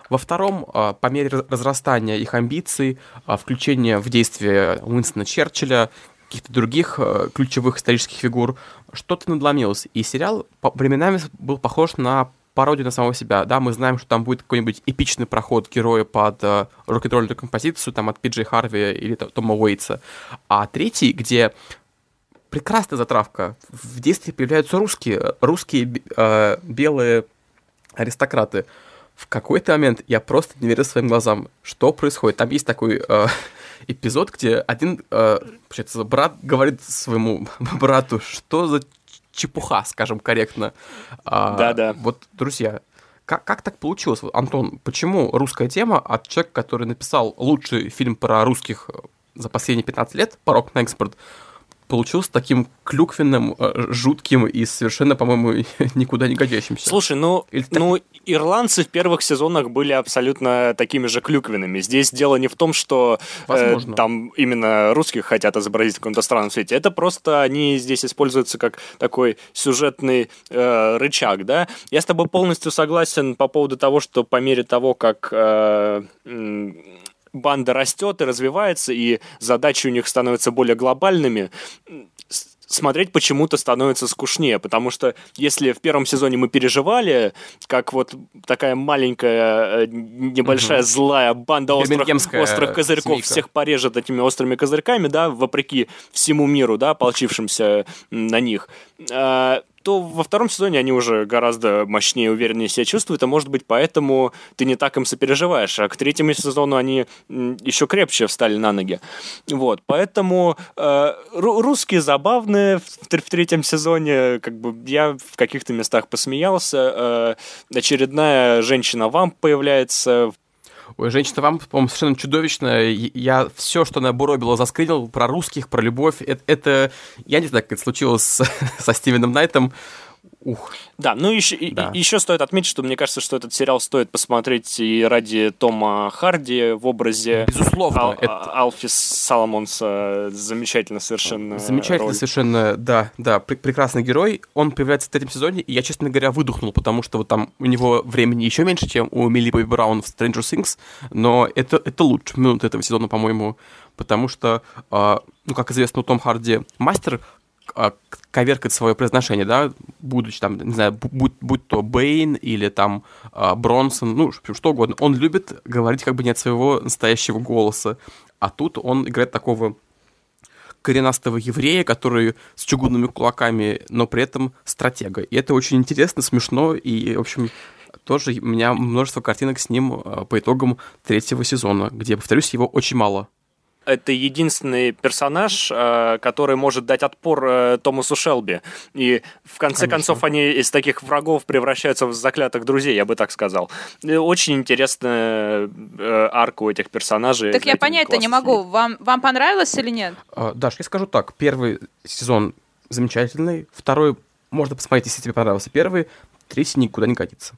Во втором, а, по мере разрастания их амбиций, а, включения в действие Уинстона Черчилля, каких-то других а, ключевых исторических фигур, что-то надломилось. И сериал временами был похож на пародию на самого себя, да, мы знаем, что там будет какой-нибудь эпичный проход героя под э, рок-н-ролльную композицию, там, от Пиджей Харви или Тома Уэйтса, а третий, где прекрасная затравка, в действии появляются русские, русские э, белые аристократы. В какой-то момент я просто не верил своим глазам, что происходит. Там есть такой э, эпизод, где один, э, брат говорит своему брату, что за чепуха, скажем корректно. А, Да-да. Вот, друзья, как, как так получилось? Антон, почему русская тема от человека, который написал лучший фильм про русских за последние 15 лет, «Порог на экспорт», получился таким клюквенным, э, жутким и совершенно, по-моему, никуда не годящимся. Слушай, ну, Или ну ирландцы в первых сезонах были абсолютно такими же клюквенными. Здесь дело не в том, что э, там именно русских хотят изобразить в каком-то странном свете. Это просто они здесь используются как такой сюжетный э, рычаг, да. Я с тобой полностью согласен по поводу того, что по мере того, как э, банда растет и развивается, и задачи у них становятся более глобальными, смотреть почему-то становится скучнее, потому что если в первом сезоне мы переживали, как вот такая маленькая, э, небольшая угу. злая банда острых, острых козырьков семейка. всех порежет этими острыми козырьками, да, вопреки всему миру, да, получившимся на них, а, то во втором сезоне они уже гораздо мощнее увереннее себя чувствуют, а может быть поэтому ты не так им сопереживаешь, а к третьему сезону они еще крепче встали на ноги. Вот, поэтому э, русские забавные в, в третьем сезоне, как бы я в каких-то местах посмеялся, э, очередная женщина-вамп появляется Ой, женщина вам, по-моему, совершенно чудовищная. Я все, что она буробила, заскринил про русских, про любовь. Это, это я не знаю, как это случилось с, со Стивеном Найтом. Ух. Да, ну еще, да. И, еще стоит отметить, что мне кажется, что этот сериал стоит посмотреть и ради Тома Харди в образе Безусловно, Ал, это... Алфис Саламонса. Замечательно совершенно. Замечательно роль. совершенно, да, да, пр- прекрасный герой. Он появляется в третьем сезоне, и я, честно говоря, выдохнул, потому что вот там у него времени еще меньше, чем у Милли Бобби Браун в Stranger Things, но это, это лучше минут этого сезона, по-моему, потому что, э, ну, как известно, у Том Харди мастер а, коверкать свое произношение, да, будучи там, не знаю, будь, будь то Бэйн или там а, Бронсон, ну, что угодно, он любит говорить как бы не от своего настоящего голоса, а тут он играет такого коренастого еврея, который с чугунными кулаками, но при этом стратега. И это очень интересно, смешно, и, в общем, тоже у меня множество картинок с ним а, по итогам третьего сезона, где, повторюсь, его очень мало это единственный персонаж, э, который может дать отпор э, Томасу Шелби. И в конце Конечно. концов они из таких врагов превращаются в заклятых друзей, я бы так сказал. Очень интересная э, арка у этих персонажей. Так я понять-то не могу. Вам, вам понравилось или нет? А, Даш, я скажу так. Первый сезон замечательный. Второй можно посмотреть, если тебе понравился первый. Третий никуда не катится.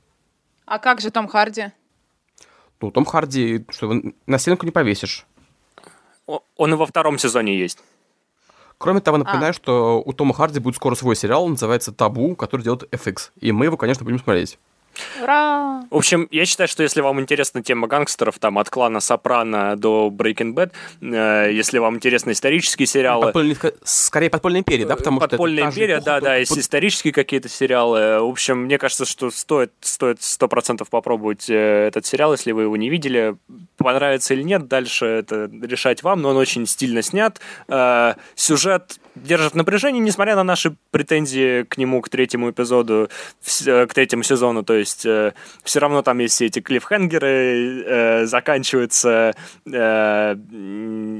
А как же Том Харди? Ну, Том Харди, что на стенку не повесишь. Он и во втором сезоне есть. Кроме того, напоминаю, а. что у Тома Харди будет скоро свой сериал, называется «Табу», который делает FX. И мы его, конечно, будем смотреть. Ура! В общем, я считаю, что если вам интересна тема гангстеров, там, от клана Сопрано до Breaking Bad, э, если вам интересны исторические сериалы... Подпольный, скорее «Подпольная империя», да? Потому «Подпольная что империя», да, да, если исторические какие-то сериалы. В общем, мне кажется, что стоит, стоит 100% попробовать э, этот сериал, если вы его не видели. Понравится или нет, дальше это решать вам, но он очень стильно снят. Э, сюжет держит напряжение, несмотря на наши претензии к нему, к третьему эпизоду, к третьему сезону. То есть э, все равно там есть все эти клиффхенгеры, э, заканчиваются э,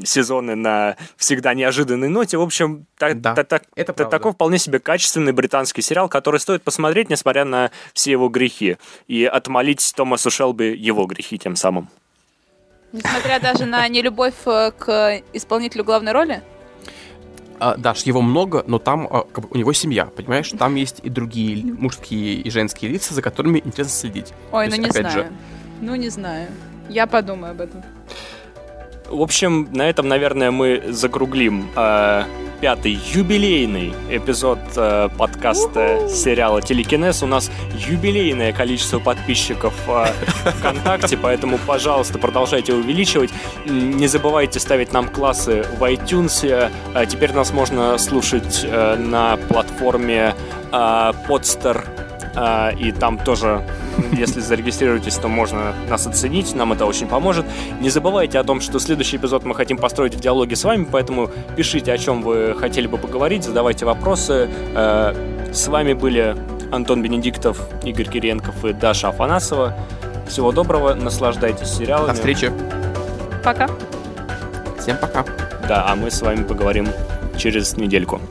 сезоны на всегда неожиданной ноте. В общем, так, да, так, так, это такой вполне себе качественный британский сериал, который стоит посмотреть, несмотря на все его грехи, и отмолить Томасу Шелби его грехи тем самым. Несмотря даже на нелюбовь э, к исполнителю главной роли? А, Даш, его много, но там а, у него семья, понимаешь? Там есть и другие мужские и женские лица, за которыми интересно следить. Ой, То ну есть, не знаю. Же... Ну не знаю. Я подумаю об этом. В общем, на этом, наверное, мы закруглим э, пятый юбилейный эпизод э, подкаста сериала Телекинез. У нас юбилейное количество подписчиков э, ВКонтакте, поэтому, пожалуйста, продолжайте увеличивать. Не забывайте ставить нам классы в iTunes. Э, теперь нас можно слушать э, на платформе э, Podster и там тоже, если зарегистрируетесь, то можно нас оценить, нам это очень поможет. Не забывайте о том, что следующий эпизод мы хотим построить в диалоге с вами, поэтому пишите, о чем вы хотели бы поговорить, задавайте вопросы. А, с вами были Антон Бенедиктов, Игорь Кириенков и Даша Афанасова. Всего доброго, наслаждайтесь сериалами. До встречи. Пока. Всем пока. Да, а мы с вами поговорим через недельку.